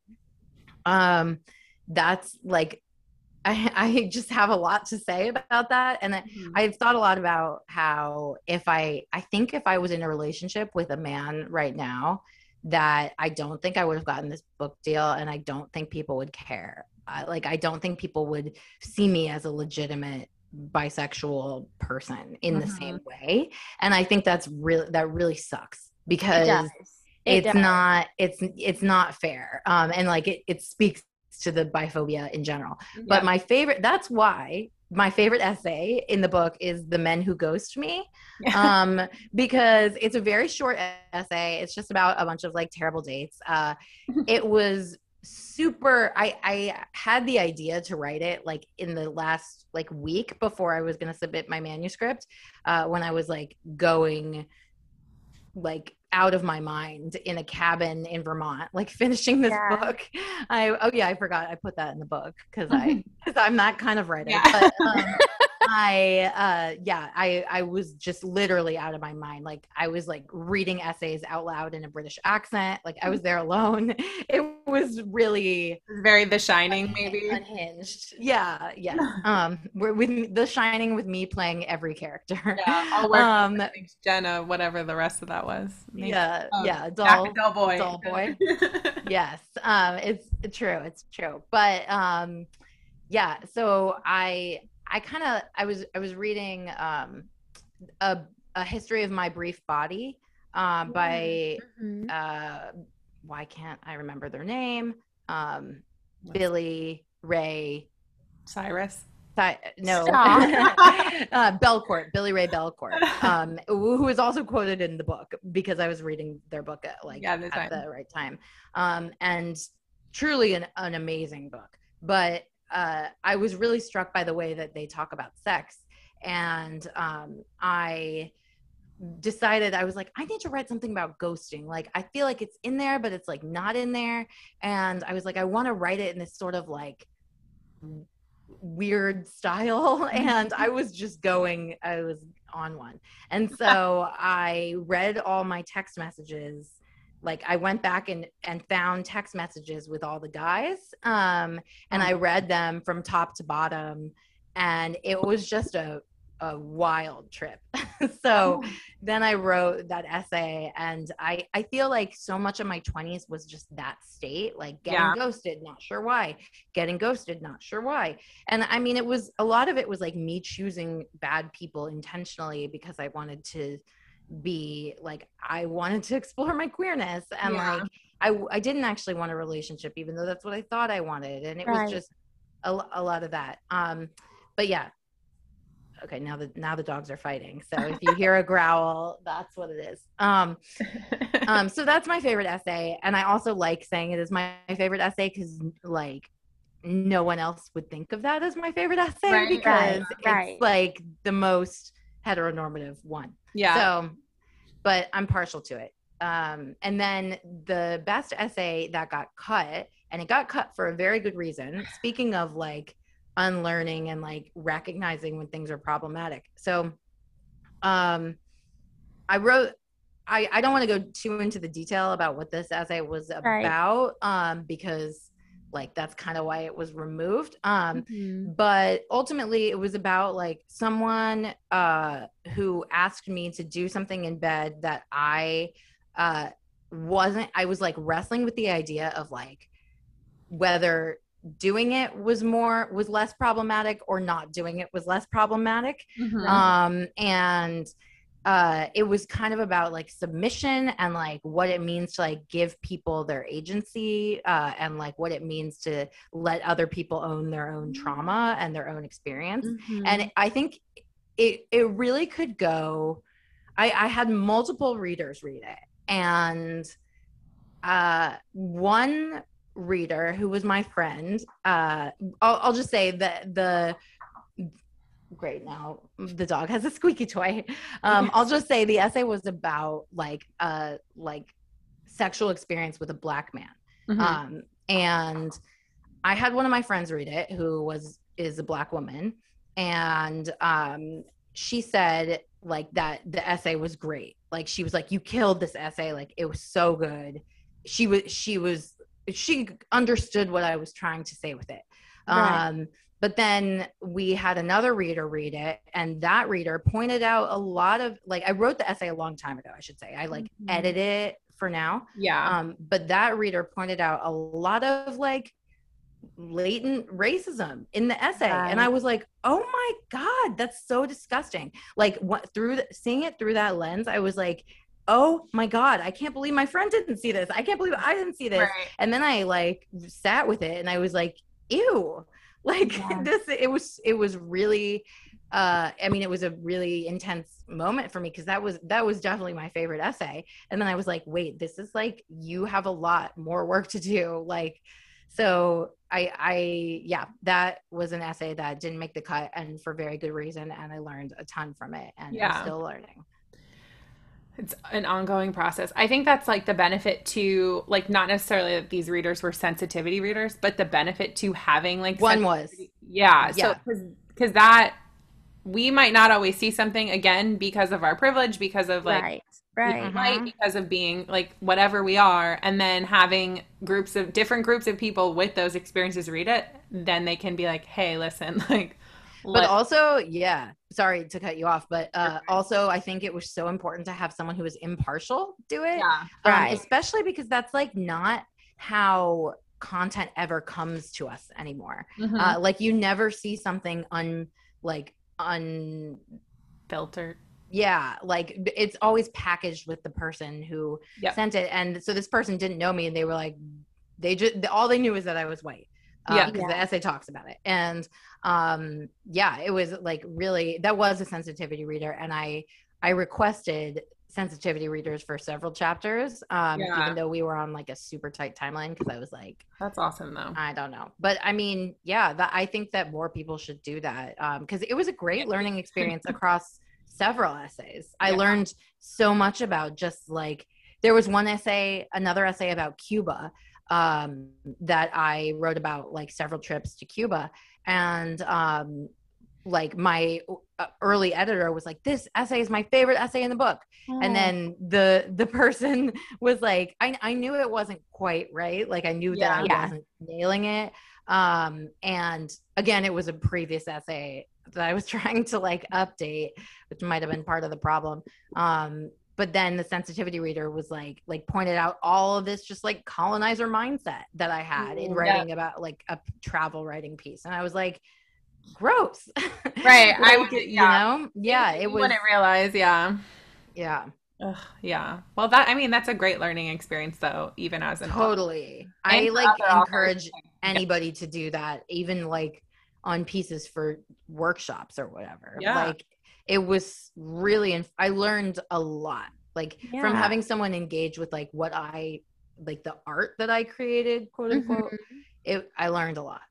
um, that's like <laughs> I, I just have a lot to say about that and mm-hmm. i've thought a lot about how if i i think if i was in a relationship with a man right now that I don't think I would have gotten this book deal and I don't think people would care. I, like I don't think people would see me as a legitimate bisexual person in the Mhm. same way and I think that's really that really sucks because It. It it's does. not it's it's not fair um and like it, it speaks to the biphobia in general but my favorite that's why my favorite essay in the book is the men who ghost me. <laughs> Um because it's a very short essay. It's just about a bunch of like terrible dates. Uh <laughs> it was super i i had the idea to write it like in the last like week before i was going to submit my manuscript uh when i was like going like out of my mind in a cabin in Vermont, like <laughs> finishing this Yeah. book. I oh yeah, I forgot I put that in the book because I <laughs> <laughs> because I'm that kind of writer. Yeah. But um, I uh yeah, I I was just literally out of my mind. Like I was like reading essays out loud in a British accent. Like I was there alone. <laughs> It was really very The Shining, maybe. unhinged. Yeah, yeah. <laughs> Um, with The Shining with me playing every character. Yeah, I'll work Um, Jenna, whatever the rest of that was. Maybe. yeah, Oh, yeah. And Dull Boy. Dull Boy. <laughs> yes um it's true it's true but um yeah so i i kind of i was i was reading um a, a history of my brief body uh, by Mhm. uh why can't i remember their name? Um billy ray. Cyrus. No. <laughs> Uh, belcourt billy ray belcourt. Um <laughs> who is also quoted in the book because i was reading their book at like Yeah, the at the right time. Um and truly an, an amazing book. But uh i was really struck by the way that they talk about sex. And um i decided i was like i need to write something about ghosting. Like i feel like it's in there but it's like not in there. And i was like i want to write it in this sort of like weird style. <laughs> And i was just going i was on one. And so <laughs> i read all my text messages like i went back and and found text messages with all the guys um and i read them from top to bottom and it was just a a wild trip. <laughs> So then I wrote that essay, and I I feel like so much of my twenties was just that state, like getting Yeah. ghosted, not sure why, getting ghosted, not sure why, and I mean it was a lot of it was like me choosing bad people intentionally because I wanted to be like I wanted to <laughs> explore my queerness and Yeah. like I I didn't actually want a relationship even though that's what I thought I wanted and it Right. was just a, a lot of that um but yeah okay now the now the dogs are fighting so if you hear a <laughs> growl that's what it is um <laughs> um so that's my favorite essay and i also like saying it is my favorite essay because like no one else would think of that as my favorite essay Right, because right, it's like the most heteronormative one yeah. so but i'm partial to it um and then the best essay that got cut and it got cut for a very good reason speaking of like unlearning and like recognizing when things are problematic so um i wrote i i don't want to go too into the detail about what this essay was Right. about um because like that's kind of why it was removed um Mhm. but ultimately it was about like someone uh who asked me to do something in bed that i uh wasn't i was like wrestling with the idea of like whether doing it was more was less problematic or not doing it was less problematic Mhm. um and uh it was kind of about like submission and like what it means to like give people their agency uh and like what it means to let other people own their own trauma and their own experience Mhm. and i think it it really could go i i had multiple readers read it and uh one reader who was my friend uh i'll, I'll just say that the great now. The dog has a squeaky toy. <laughs> Um i'll just say the essay was about like uh like sexual experience with a black man. Mhm. um and i had one of my friends read it who was is a black woman. And um she said like that the essay was great. Like she was like you killed this essay. Like it was so good. She was she was she understood what i was trying to say with it Right. um but then we had another reader read it and that reader pointed out a lot of like i wrote the essay a long time ago i should say i like Mhm. edited it for now. Yeah. Um, but that reader pointed out a lot of like latent racism in the essay and i was like oh my god that's so disgusting like what through the, seeing it through that lens i was like oh my god i can't believe my friend didn't see this i can't believe i didn't see this right. and then i like sat with it and i was like ew <laughs> like Yeah. this it was it was really uh i mean it was a really intense moment for me because that was that was definitely my favorite essay and then i was like wait this is like you have a lot more work to do like so i i yeah that was an essay that didn't make the cut and for very good reason and i learned a ton from it and Yeah. i'm still learning It's an ongoing process. I think that's like the benefit to like not necessarily that these readers were sensitivity readers, but the benefit to having like one was sensitivity- Yeah. So because because that we might not always see something again because of our privilege, because of like right. Right. Right uh-huh. because of being like whatever we are and then having groups of different groups of people with those experiences read it then they can be like hey listen <laughs> like but also yeah sorry to cut you off but uh also i think it was so important to have someone who was impartial do it yeah. Um, especially because that's like not how content ever comes to us anymore. Mhm. uh like you never see something un like un filtered. Yeah like it's always packaged with the person who Yep. sent it and so this person didn't know me and they were like they just all they knew was that i was white uh, Yeah. because the essay talks about it. And um yeah it was like really that was a sensitivity reader and i i requested sensitivity readers for several chapters um Yeah. even though we were on like a super tight timeline because i was like that's awesome though I don't know, but I mean, yeah, that I think that more people should do that um because it was a great learning <laughs> experience across several essays. I Yeah. learned so much about just like there was one essay, another essay about Cuba um, that I wrote about like several trips to Cuba, and um, like my uh, early editor was like, "This essay is my favorite essay in the book." and Oh. then the the <laughs> person was like I, I knew it wasn't quite right like i knew Yeah. that i Yeah. wasn't nailing it um and again it was a previous essay that i was <laughs> trying to like update which might have been part of the problem um but then the sensitivity reader was like like pointed out all of this just like colonizer mindset that i had in writing about like a travel writing piece and i was like gross. <laughs> Right, I Like, would- you yeah. know? Yeah it was wouldn't realize yeah. Yeah. Ugh, yeah. Well that i mean that's a great learning experience though even as an totally. I like encourage anybody to do that even like on pieces for workshops or whatever. Yeah. like it was really inf- i learned a lot like from having someone engage with like what i like the art that i created quote unquote Mhm. it i learned a lot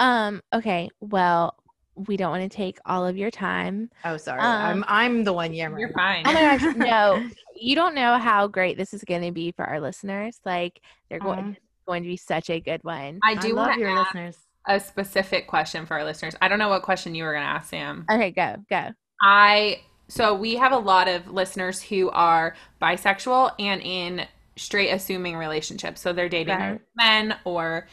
Um, okay, well, we don't want to take all of your time. oh sorry Um, i'm i'm the one yammering you're fine Oh my gosh, <laughs> no. You don't know how great this is going to be for our listeners. Like they're going Aw. going to be such a good one. i i do love want your to ask listeners a specific question for our listeners i don't know what question you were going to ask sam Okay, go, go. I so we have a lot of listeners who are bisexual and in straight assuming relationships. So they're dating Right. men or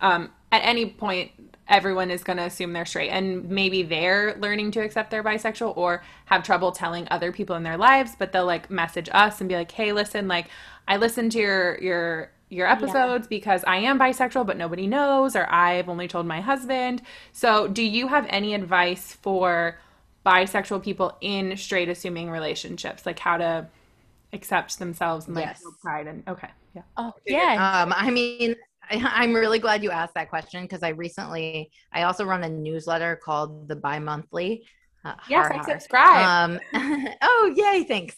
um, at any point everyone is going to assume they're straight and maybe they're learning to accept they're bisexual or have trouble telling other people in their lives but they'll like message us and be like hey listen like i listened to your your your episodes because i am bisexual but nobody knows or i've only told my husband so do you have any advice for bisexual people in straight assuming relationships like how to accept themselves and like Yes. feel pride and okay yeah Oh, yeah. Um, I mean, I, I'm really glad you asked that question because I recently, I also run a newsletter called the Bi Monthly. Uh, yes har, i subscribe Um, <laughs> oh, yay, thanks.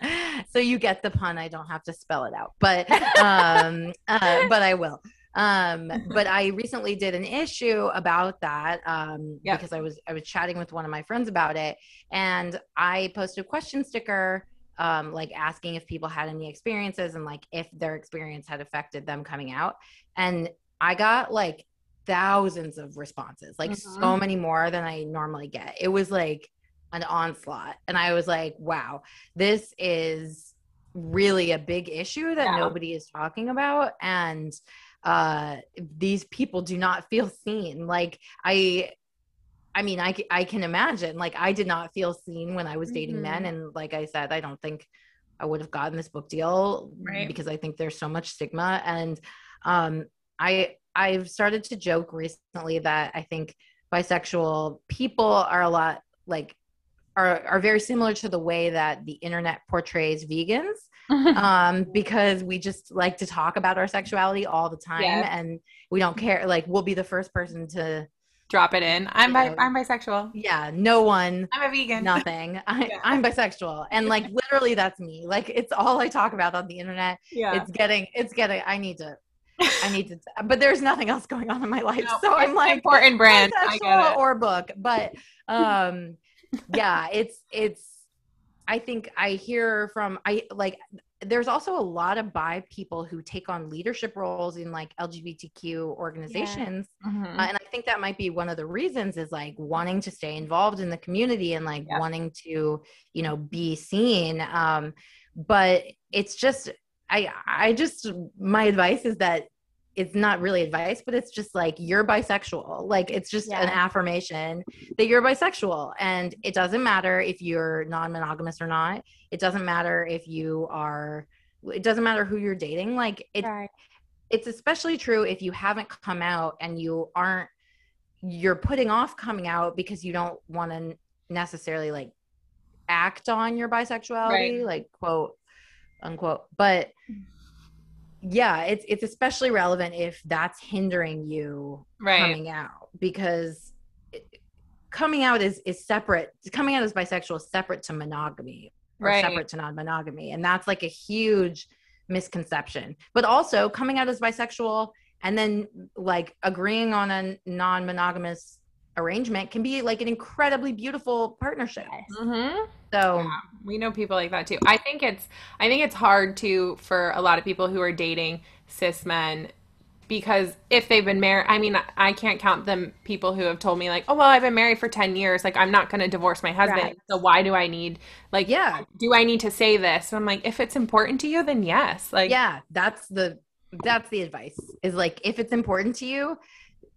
<laughs> so you get the pun. I don't have to spell it out, but um, <laughs> uh, but I will. Um, but I recently did an issue about that um, Yeah. because I was I was chatting with one of my friends about it, and I posted a question sticker um, like asking if people had any experiences and like if their experience had affected them coming out. And I got like thousands of responses, like so Mhm. many more than I normally get. It was like an onslaught. And I was like, wow, this is really a big issue that Yeah. nobody is talking about. And uh these people do not feel seen like i i mean I, I can imagine like i did not feel seen when i was dating men and like i said i don't think I would have gotten this book deal Right. because I think there's so much stigma. And um, I I've started to joke recently that I think bisexual people are a lot like are are very similar to the way that the internet portrays vegans <laughs> um because we just like to talk about our sexuality all the time Yes. and we don't care like we'll be the first person to Drop it in. I'm bi-. I'm bisexual. yeah no one I'm a vegan. <laughs> nothing I, Yeah. i'm bisexual and like literally that's me like it's all i talk about on the internet yeah. it's getting it's getting i need to i need to but there's nothing else going on in my life No, so i'm like important brand. I get it. or book but <laughs> um yeah it's it's i think i hear from i like there's also a lot of bi people who take on leadership roles in like lgbtq organizations Mhm. uh, and i think that might be one of the reasons is like wanting to stay involved in the community and like Yeah. wanting to you know be seen um but it's just i i just my advice is that it's not really advice but it's just like you're bisexual. Like it's just an affirmation that you're bisexual. And it doesn't matter if you're non-monogamous or not. It doesn't matter if you are it doesn't matter who you're dating. Like it right. it's especially true if you haven't come out and you aren't you're putting off coming out because you don't want to necessarily like act on your bisexuality Right. like quote unquote. But yeah it's it's especially relevant if that's hindering you Right. coming out because it, coming out is is separate coming out as bisexual is separate to monogamy or Right. separate to non-monogamy and that's like a huge misconception but also coming out as bisexual and then like agreeing on a non-monogamous arrangement can be like an incredibly beautiful partnership Mhm. so Yeah, we know people like that too. I think it's I think it's hard to for a lot of people who are dating cis men because if they've been married, I mean, I can't count them people who have told me like, "Oh, well, I've been married for 10 years, like I'm not going to divorce my husband." Right. So why do I need like yeah do I need to say this? And I'm like, if it's important to you, then yes. Like yeah that's the that's the advice is like if it's important to you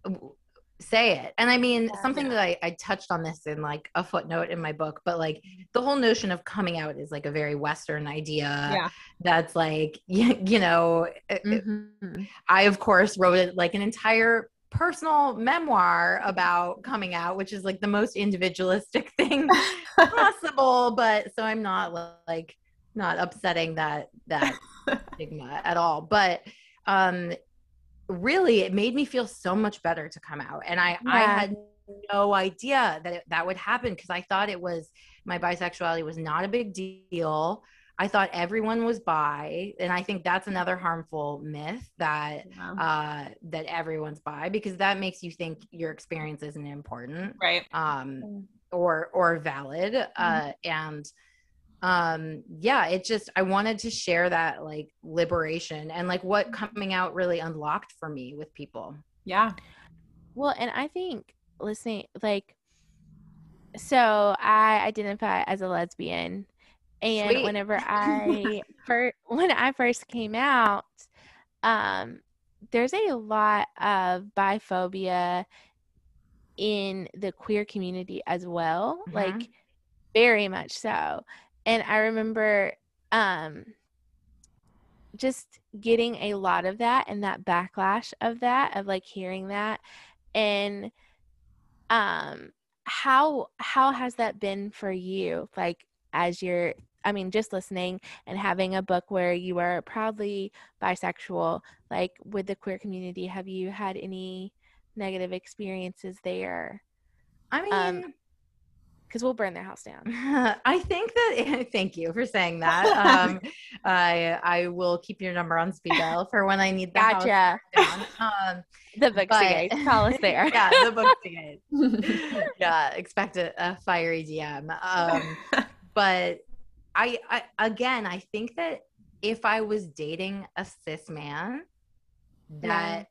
w- say it and i mean Yeah. something that I, I touched on this in like a footnote in my book but like the whole notion of coming out is like a very western idea Yeah. that's like <laughs> you, you know it- it- Mhm. i of course wrote it like an entire personal memoir about coming out which is like the most individualistic <laughs> thing possible but so i'm not like not upsetting that that <laughs> stigma at all but um really it made me feel so much better to come out and i i had no idea that it, that would happen because i thought it was my bisexuality was not a big deal i thought everyone was bi and i think that's another harmful myth that Yeah. uh that everyone's bi because that makes you think your experience isn't important right. um or or valid uh and um yeah it just i wanted to share that like liberation and like what coming out really unlocked for me with people Yeah. Well, and I think listening, like, so I identify as a lesbian, and Sweet. whenever <laughs> I first when I first came out, um, there's a lot of biphobia in the queer community as well, Mhm. like very much so. And I remember, um, just getting a lot of that and that backlash of that of like hearing that. And um how how has that been for you? Like as you're i mean just listening and having a book where you are proudly bisexual like with the queer community have you had any negative experiences there? I mean Um, because we'll burn their house down <laughs> I think that <laughs> thank you for saying <laughs> that. Um, I I will keep your number on speed dial for when I need the gotcha. Um, the book but- guys call us there yeah, the book ticket. yeah, expect a, a fiery DM. Um, but I, I again, I think that if I was dating a cis man, that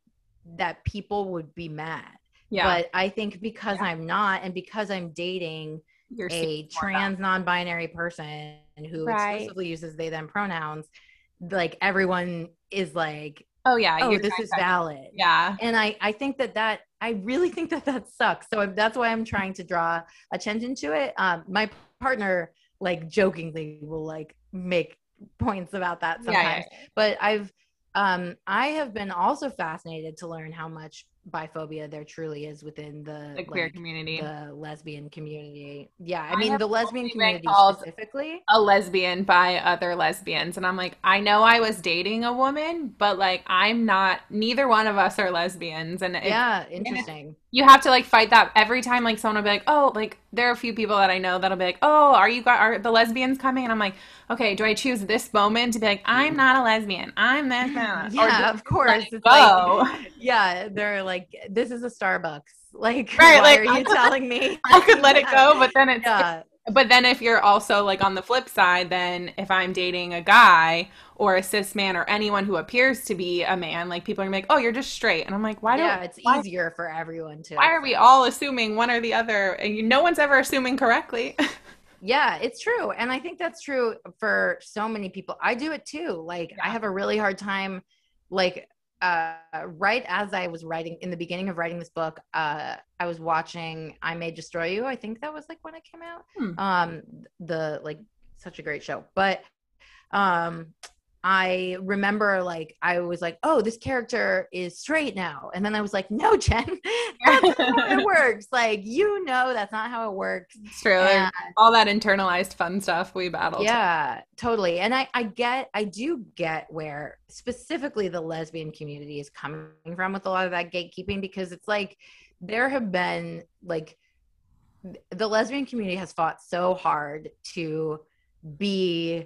that people would be mad. Yeah. But I think because Yeah. I'm not, and because I'm dating You're a trans non-binary person who Right. exclusively uses they them pronouns, like everyone is like, Oh yeah. oh, this is valid. Yeah. And I, I think that that, I really think that that sucks. So that's why I'm trying to draw attention to it. Um, my partner, like jokingly, will like make points about that Yeah, sometimes. yeah, But I've um I have been also fascinated to learn how much biphobia there truly is within the, the queer like, community. the lesbian community. Yeah, I I mean the lesbian community specifically. a lesbian by other lesbians and i'm like i know i was dating a woman but like i'm not neither one of us are lesbians and it, Yeah, interesting. you have to like fight that every time like someone will be like oh like there are a few people that i know that'll be like oh are you got are the lesbians coming and i'm like okay do i choose this moment to be like i'm not a lesbian i'm this or Yeah, of course. It's like, yeah, they're like, this is a Starbucks. <laughs> Like, Right, why like, are I you <laughs> telling me? i could let it <laughs> go but then it's Yeah, But then if you're also like on the flip side, then if I'm dating a guy or a cis man or anyone who appears to be a man, like people are gonna be like, "Oh, you're just straight," and I'm like, "Why yeah? Yeah, it's why- easier for everyone to. Why are we all assuming one or the other? And no one's ever assuming correctly." <laughs> Yeah, it's true. And I think that's true for so many people. I do it too. Like I have a really hard time like uh right as I was writing in the beginning of writing this book, uh I was watching I May Destroy You. I think that was like when it came out. Hmm. Um the like such a great show. But um I remember like I was like, oh, this character is straight now. And then I was like, no, Jen, <laughs> that's not how it <laughs> works. Like, you know that's not how it works. it's true. And- all that internalized fun stuff we battled. yeah totally and i i get i do get where specifically the lesbian community is coming from with a lot of that gatekeeping because it's like there have been like the lesbian community has fought so hard to be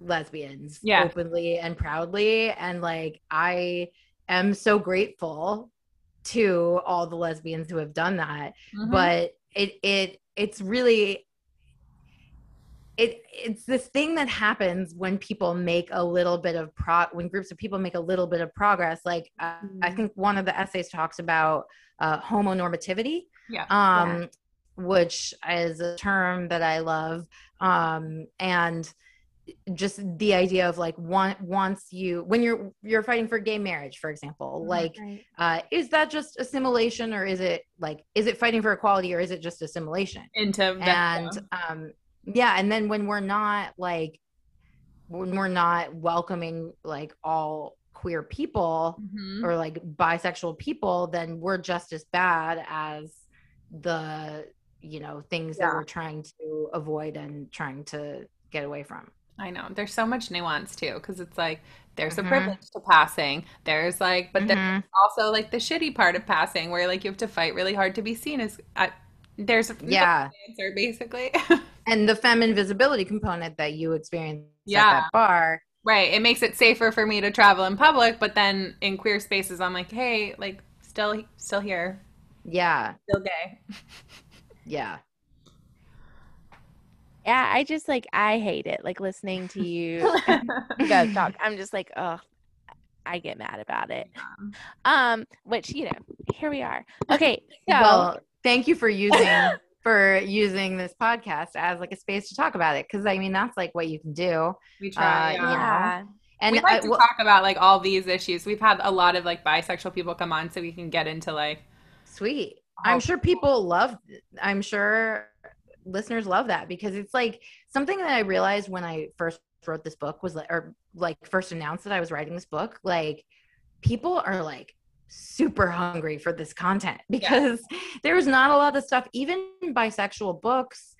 lesbians Yeah. openly and proudly and like i am so grateful to all the lesbians who have done that Mhm. but it it it's really it it's this thing that happens when people make a little bit of pro when groups of people make a little bit of progress like uh, i Mhm. think one of the essays talks about uh, homonormativity yeah. um which is a term that i love um and just the idea of like one once you when you're you're fighting for gay marriage for example Mhm. like Right. uh, is that just assimilation or is it like is it fighting for equality or is it just assimilation Into that, and um yeah and then when we're not like when we're not welcoming like all queer people Mhm. or like bisexual people then we're just as bad as the you know things that we're trying to avoid and trying to get away from I know. There's so much nuance too, because it's like there's a Mhm. privilege to passing. There's like, but there's Mhm. also like the shitty part of passing, where like you have to fight really hard to be seen as. I, there's no yeah answer basically. <laughs> and the femme invisibility component that you experience at Yeah. that bar right. It makes it safer for me to travel in public, but then in queer spaces, I'm like, hey, like still, still here, yeah still gay. <laughs> yeah Yeah, I just like I hate it. Like listening to <laughs> you you guys talk. I'm just like, oh, I get mad about it. Um, which you know, here we are. Okay, so well thank you for using <laughs> for using this podcast as like a space to talk about it because i mean that's like what you can do We try. Uh, yeah. yeah, and we like I- to well, talk about like all these issues. We've had a lot of like bisexual people come on, so we can get into like. sweet i'm sure people love i'm sure listeners love that because it's like something that i realized when i first wrote this book was like or like first announced that i was writing this book like people are like super hungry for this content <laughs> because there's not a lot of stuff even bisexual books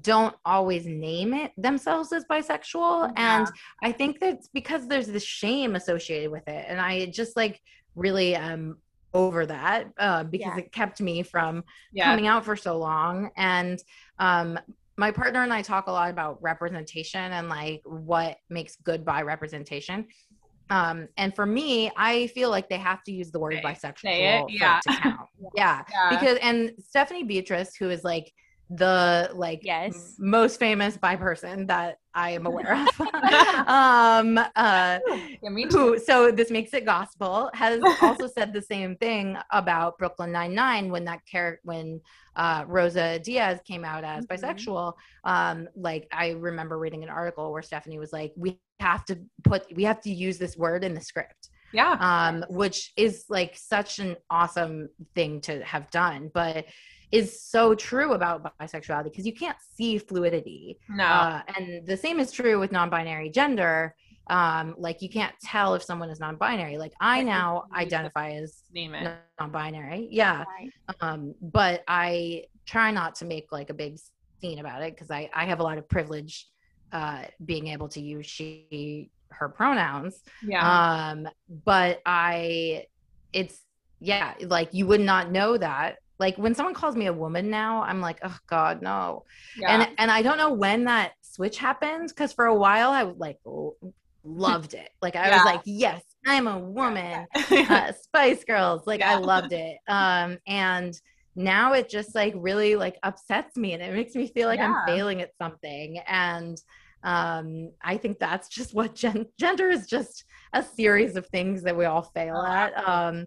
don't always name it themselves as bisexual. And i think that's because there's this shame associated with it. And i just like really am over that uh, because Yeah. it kept me from yeah, coming out for so long. And um my partner and I talk a lot about representation and like what makes good bi representation. Um, and for me, I feel like they have to use the word Say- bisexual yeah. to count. <laughs> yeah. yeah. Because and Stephanie Beatrice, who is like the like Yes. m- most famous bi person that I am aware of. <laughs> <laughs> um uh Yeah, me too. who so this makes it gospel has <laughs> also said the same thing about brooklyn Nine Nine when that character when uh rosa diaz came out as Mhm. bisexual um like i remember reading an article where stephanie was like we have to put we have to use this word in the script Yeah, um which is like such an awesome thing to have done but is so true about bisexuality because you can't see fluidity. No. Uh, and the same is true with non-binary gender. Um, like you can't tell if someone is non-binary. Like I now identify as Name it. non-binary. Yeah. Um, but I try not to make like a big scene about it because I, I have a lot of privilege uh, being able to use she, her pronouns. Yeah. Um, but I, it's, yeah, like you would not know that. Like when someone calls me a woman now, I'm like, oh God, no. yeah. And and I don't know when that switch happened because for a while I like l- loved it. Like I Yeah. was like, yes, I'm a woman. <laughs> Uh, Spice Girls, like I <laughs> loved it. Um, and now it just like really like upsets me and it makes me feel like Yeah. I'm failing at something. And um, I think that's just what gen- gender is just a series of things that we all fail Oh, at. Um,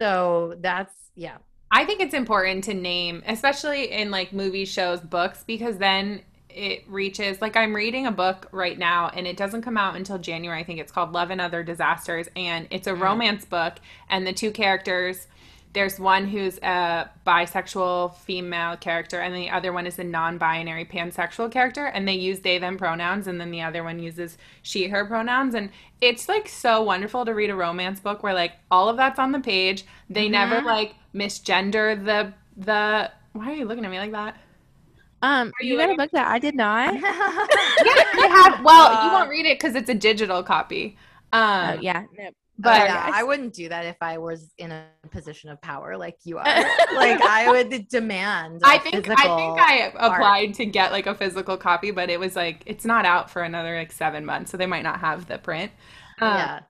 so that's yeah. I think it's important to name, especially in like movie shows, books, because then it reaches like I'm reading a book right now and it doesn't come out until January. I think it's called Love and Other Disasters and it's a Mhm. romance book and the two characters there's one who's a bisexual female character and the other one is a non-binary pansexual character and they use they them pronouns and then the other one uses she her pronouns and it's like so wonderful to read a romance book where like all of that's on the page they never Mhm. like misgender the the why are you looking at me like that Um, Are you you read a book that I did not. <laughs> yeah they have well you <laughs> won't read it because it's a digital copy um oh yeah, no. But But Sorry, guys. I wouldn't do that if I was in a position of power like you are. like I would <laughs> demand. I think I think I art. applied to get like a physical copy, but it was like it's not out for another like seven months, so they might not have the print. Um, yeah.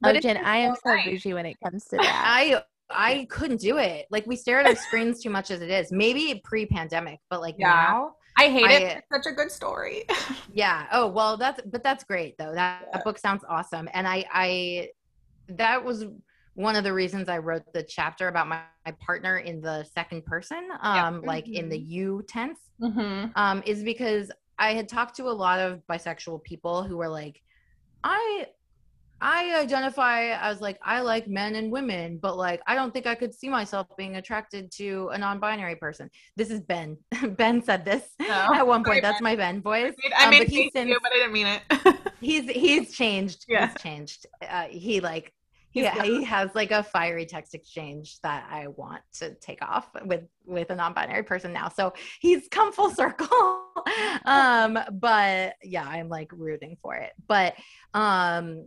but Oh, Jen, I am so so nice. bougie when it comes to <laughs> that. I I couldn't do it. Like we stare at our screens too much as it is. Maybe pre-pandemic, but like Yeah. now, I hate it. I- but It's such a good story. <laughs> yeah. Oh well, that's but that's great though. That, that book sounds awesome, and I I that was one of the reasons I wrote the chapter about my, my partner in the second person, um, like in the you tense. hmm um, is because I had talked to a lot of bisexual people who were like, I I identify as like I like men and women, but like I don't think I could see myself being attracted to a non-binary person. This is Ben. <laughs> ben said this Oh, <laughs> at one sorry, point. That's my Ben voice. I Um, made but you, but I didn't mean it. <laughs> he's he's changed. Yeah. He's changed. Uh, he like he, he has like a fiery text exchange that I want to take off with with a non-binary person now. So he's come full circle. um, but yeah, I'm like rooting for it. But um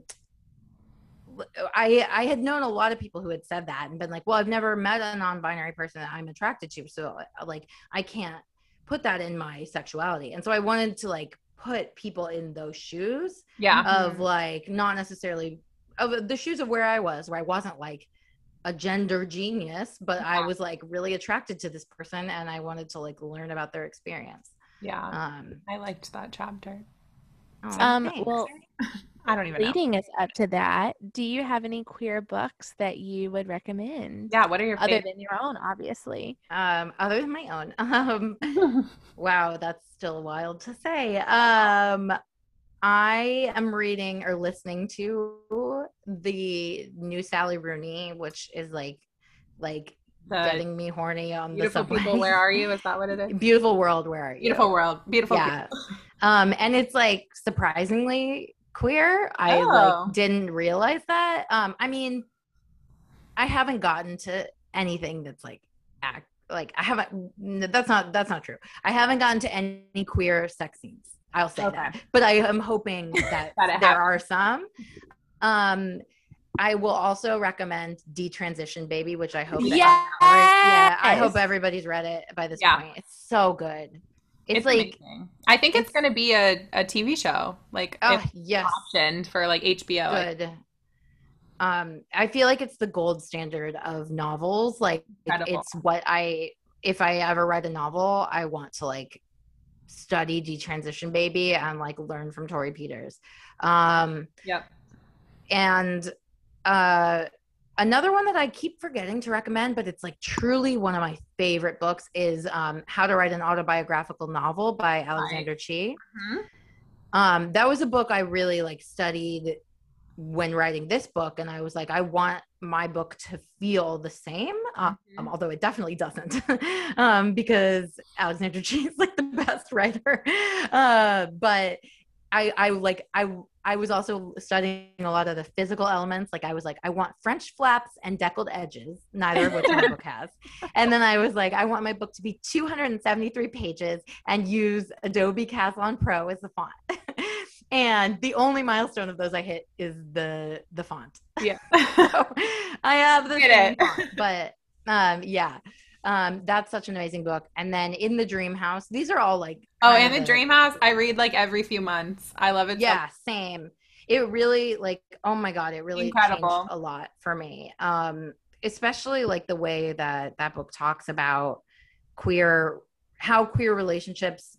I I had known a lot of people who had said that and been like, well, I've never met a non-binary person that I'm attracted to, so like I can't put that in my sexuality. And so I wanted to like put people in those shoes yeah. of like not necessarily of the shoes of where I was, where I wasn't like a gender genius, but I was like really attracted to this person and I wanted to like learn about their experience. Yeah. Um, I liked that chapter. oh, Um, thanks. well, <laughs> I don't even know. reading is up to that. Do you have any queer books that you would recommend? Yeah. What are your Other favorite? than your own, obviously. um, other than my own, <laughs> um, <laughs> wow, that's still wild to say. Um, I am reading or listening to the new Sally Rooney, which is like, like The getting me horny on the beautiful subway. people. Where are you? Is that what it is? <laughs> Beautiful world, where are you? Beautiful world. Beautiful. yeah um and it's like surprisingly queer i Oh. like didn't realize that um i mean i haven't gotten to anything that's like act like i haven't that's not that's not true i haven't gotten to any queer sex scenes i'll say Okay. that but i am hoping <laughs> that, That there are some um I will also recommend Detransition Baby, which I hope that yeah, I hope everybody's read it by this Yeah. point. It's so good. It's, It's, like amazing. I think it's, it's- going to be a, a TV show, like oh yes, optioned for like HBO. good. Um, I feel like it's the gold standard of novels. Like Incredible. it's what I if I ever read a novel, I want to like study detransition baby and like learn from Torrey Peters. Um Yep. and uh another one that I keep forgetting to recommend, but it's like truly one of my favorite books is um How to Write an Autobiographical Novel by Alexander Chee. Mhm. Um, that was a book I really like studied when writing this book and i was like i want my book to feel the same uh, um, although it definitely doesn't <laughs> um, because Alexander Chee <laughs> is like the best writer uh, but i i like i i was also studying a lot of the physical elements. Like i was like i want french flaps and deckled edges neither of which my <laughs> book has. And then i was like i want my book to be 273 pages and use adobe caslon pro as the font. <laughs> And the only milestone of those i hit is the the font. Yeah. <laughs> so i have the Get same it. font, but um yeah um that's such an amazing book and then in the dream house these are all like oh, in the Dream House, I read like every few months. I love it. so yeah same it really like oh my god it really Incredible. changed a lot for me um especially like the way that that book talks about queer how queer relationships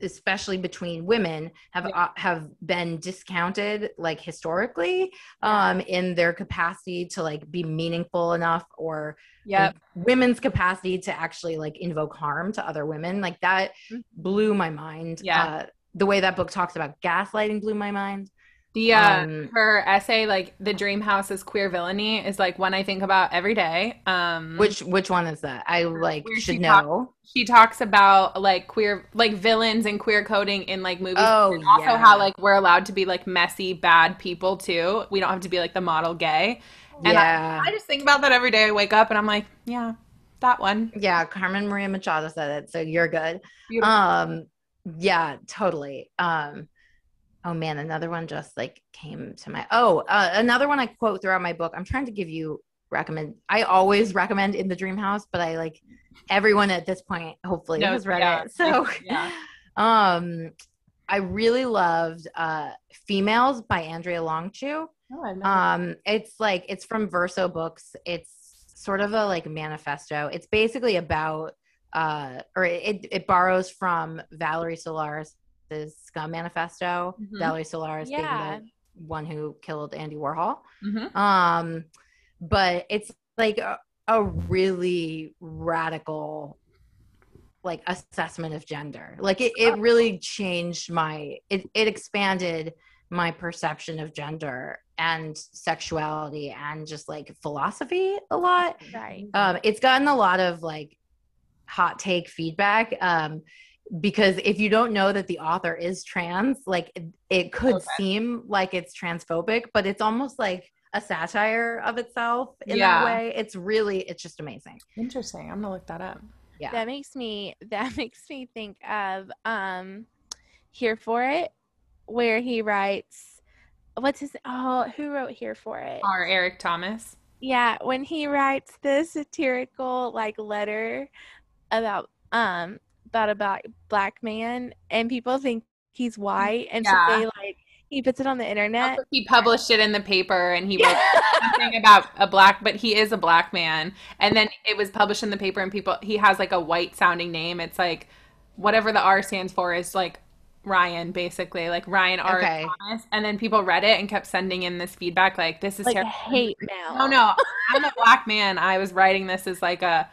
especially between women have Yeah. uh, have been discounted like historically um in their capacity to like be meaningful enough or Yep. women's capacity to actually like invoke harm to other women like that Mhm. blew my mind Yeah. uh, the way that book talks about gaslighting blew my mind The uh, Um, her essay, like the Dream House is queer villainy, is like one I think about every day. Um, which which one is that i like should she know she talks about like queer, like villains and queer coding in like movies. oh and also yeah. how like we're allowed to be like messy, bad people too. We don't have to be like the model gay. and yeah I just think about that every day. I wake up and I'm like, yeah, that one. yeah carmen maria machado said it so you're good Beautiful. um yeah totally um oh man another one just like came to my oh uh, another one i quote throughout my book. I'm trying to give you recommend i always recommend in the dream house but i like everyone at this point hopefully Knows- has read yeah. it. <laughs> So <laughs> Yeah. um i really loved uh females by andrea Long Chu Oh, um it's like it's from verso books. It's sort of a like manifesto. It's basically about uh or it it borrows from valerie Solanas scum manifesto Mhm. valerie Solanas Yeah. being the one who killed andy warhol Mhm. um but it's like a, a really radical like assessment of gender like it, it really changed my it, it expanded my perception of gender and sexuality and just like philosophy a lot Right. um it's gotten a lot of like hot take feedback um because if you don't know that the author is trans like it, it could Okay. seem like it's transphobic but it's almost like a satire of itself in Yeah. that way it's really it's just amazing Interesting. I'm gonna look that up. yeah That makes me <laughs> that makes me think of um Here for It where he writes what's his oh who wrote Here for It? R. Eric Thomas. Yeah, when he writes this satirical like letter about um about a black black man and people think he's white and Yeah. so they like he puts it on the internet. He published it in the paper and he wrote <laughs> something about a black, but he is a black man. And then it was published in the paper and people, he has like a white sounding name. It's like whatever the R stands for is like Ryan, basically, like Ryan R. Okay. Thomas. And then people read it and kept sending in this feedback like, this is like terrible. hate mail. No, no, I'm a black man. I was writing this as like a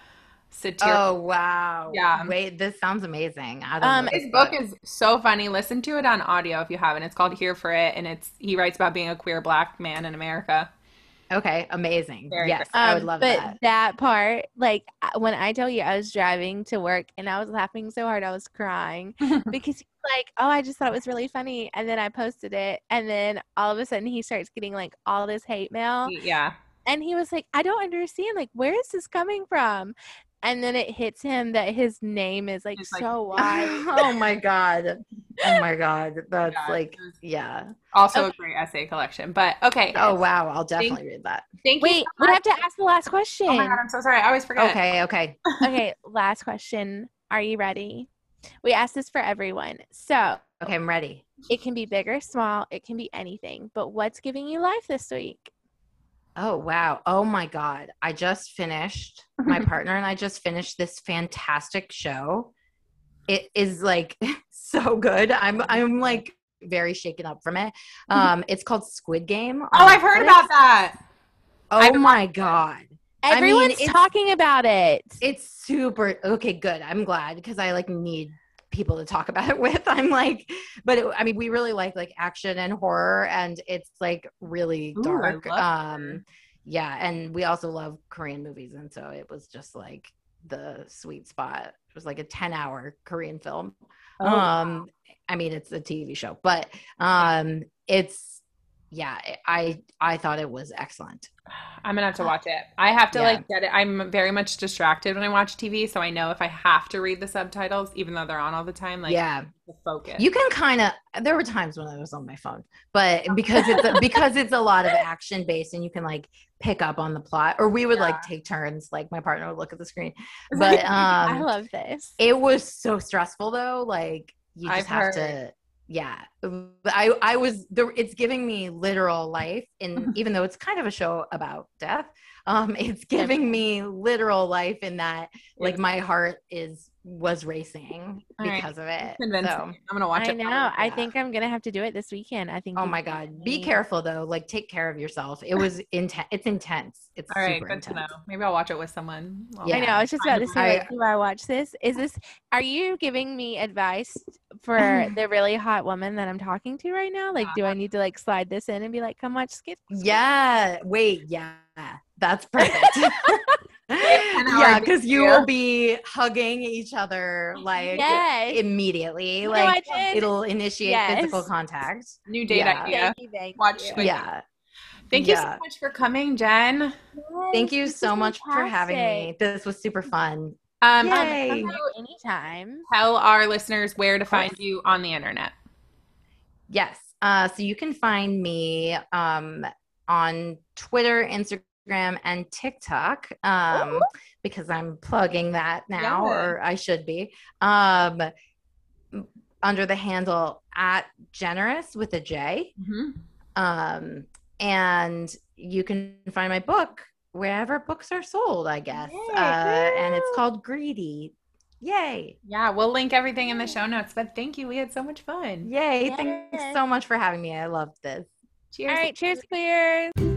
satirical. oh wow Yeah. wait this sounds amazing i Um, His book is so funny. Listen to it on audio if you haven't. It's called Here for It, and it's he writes about being a queer black man in America. okay amazing Very yes good. i would Um, love but that part, like when I tell you I was driving to work and I was laughing so hard I was crying <laughs> because he's like, "Oh, I just thought it was really funny," and then I posted it, and then all of a sudden he starts getting like all this hate mail, yeah. and he was like, "I don't understand. Like, where is this coming from?" And then it hits him that his name is like like, so <laughs> oh wide. oh my god oh my god <laughs> oh that's Yeah, like yeah Also a great essay collection. But okay. oh wow i'll definitely read that Thank you. Wait, we have to ask the last question. Oh my god, I'm so sorry. I always forget. okay okay <laughs> okay, last question. Are you ready? We ask this for everyone. So okay i'm ready it can be big or small, it can be anything. But what's giving you life this week? Oh wow. Oh my god. I just finished my <laughs> partner and I just finished this fantastic show. It is like <laughs> so good. I'm I'm like very shaken up from it. <laughs> Um it's called Squid Game. Oh, I've heard Netflix. about that. Oh my god. I mean, Everyone's talking about it. It's super okay, good. I'm glad because I like need people to talk <laughs> about it with. I'm like, but it, I mean, we really like like action and horror, and it's like really Ooh, dark. Um, yeah, and we also love Korean movies, and so it was just like the sweet spot. It was like a 10 hour Korean film. Oh, um, I mean, it's a TV show, but um, it's yeah, I I thought it was excellent. I'm gonna have to watch it. I have to Yeah. like get it. I'm very much distracted when I watch TV, so I know if I have to read the subtitles, even though they're on all the time, like yeah, focus. you can kind of. There were times when I was on my phone, but <laughs> because it's a, because it's a lot of action based, and you can like pick up on the plot, or we would like take turns. Like my partner would look at the screen, <laughs> but um, I love this. it was so stressful though. Like you just I've have heard. to. Yeah, I I was there. It's giving me literal life, and mm-hmm. even though it's kind of a show about death, um, <laughs> it's giving me literal life in that like my heart is was racing All right. because of it. Convinced So. I'm gonna watch it. I it. know. probably. I yeah. think I'm gonna have to do it this weekend. I think. oh you my did god, be careful though. Like take care of yourself. It was <laughs> intense. It's intense. It's All right, super good to know. intense. Maybe I'll watch it with someone. Well, Yeah. I know. I was just about to a- say, like, I- do I watch this? Is this? Are you giving me advice for <laughs> the really hot woman that I'm talking to right now? Like, do I need to like slide this in and be like, "Come watch Skip"? Yeah. Wait. Yeah. That's perfect. <laughs> yeah, because you will be hugging each other like Yes. immediately. You like I it'll initiate physical contact. New date Yeah. idea. Thank you, thank Watch you. Yeah. Thank you Yeah. so much for coming, Jen. Thank you so was much for having me. This was super fun. Um, Yay. Come anytime. tell our listeners where to find you on the internet. Yes. Uh, so you can find me um, on Twitter, Instagram, and TikTok um, because I'm plugging that now, Yeah. or I should be, um, under the handle at generous with a J. Mhm. Um, and you can find my book wherever books are sold, I guess. Yay, Uh, and it's called Greedy. Yay. Yeah, we'll link everything in the show notes. But thank you. We had so much fun. Yay. Thanks so much for having me. I loved this. Cheers. All right, cheers, queers.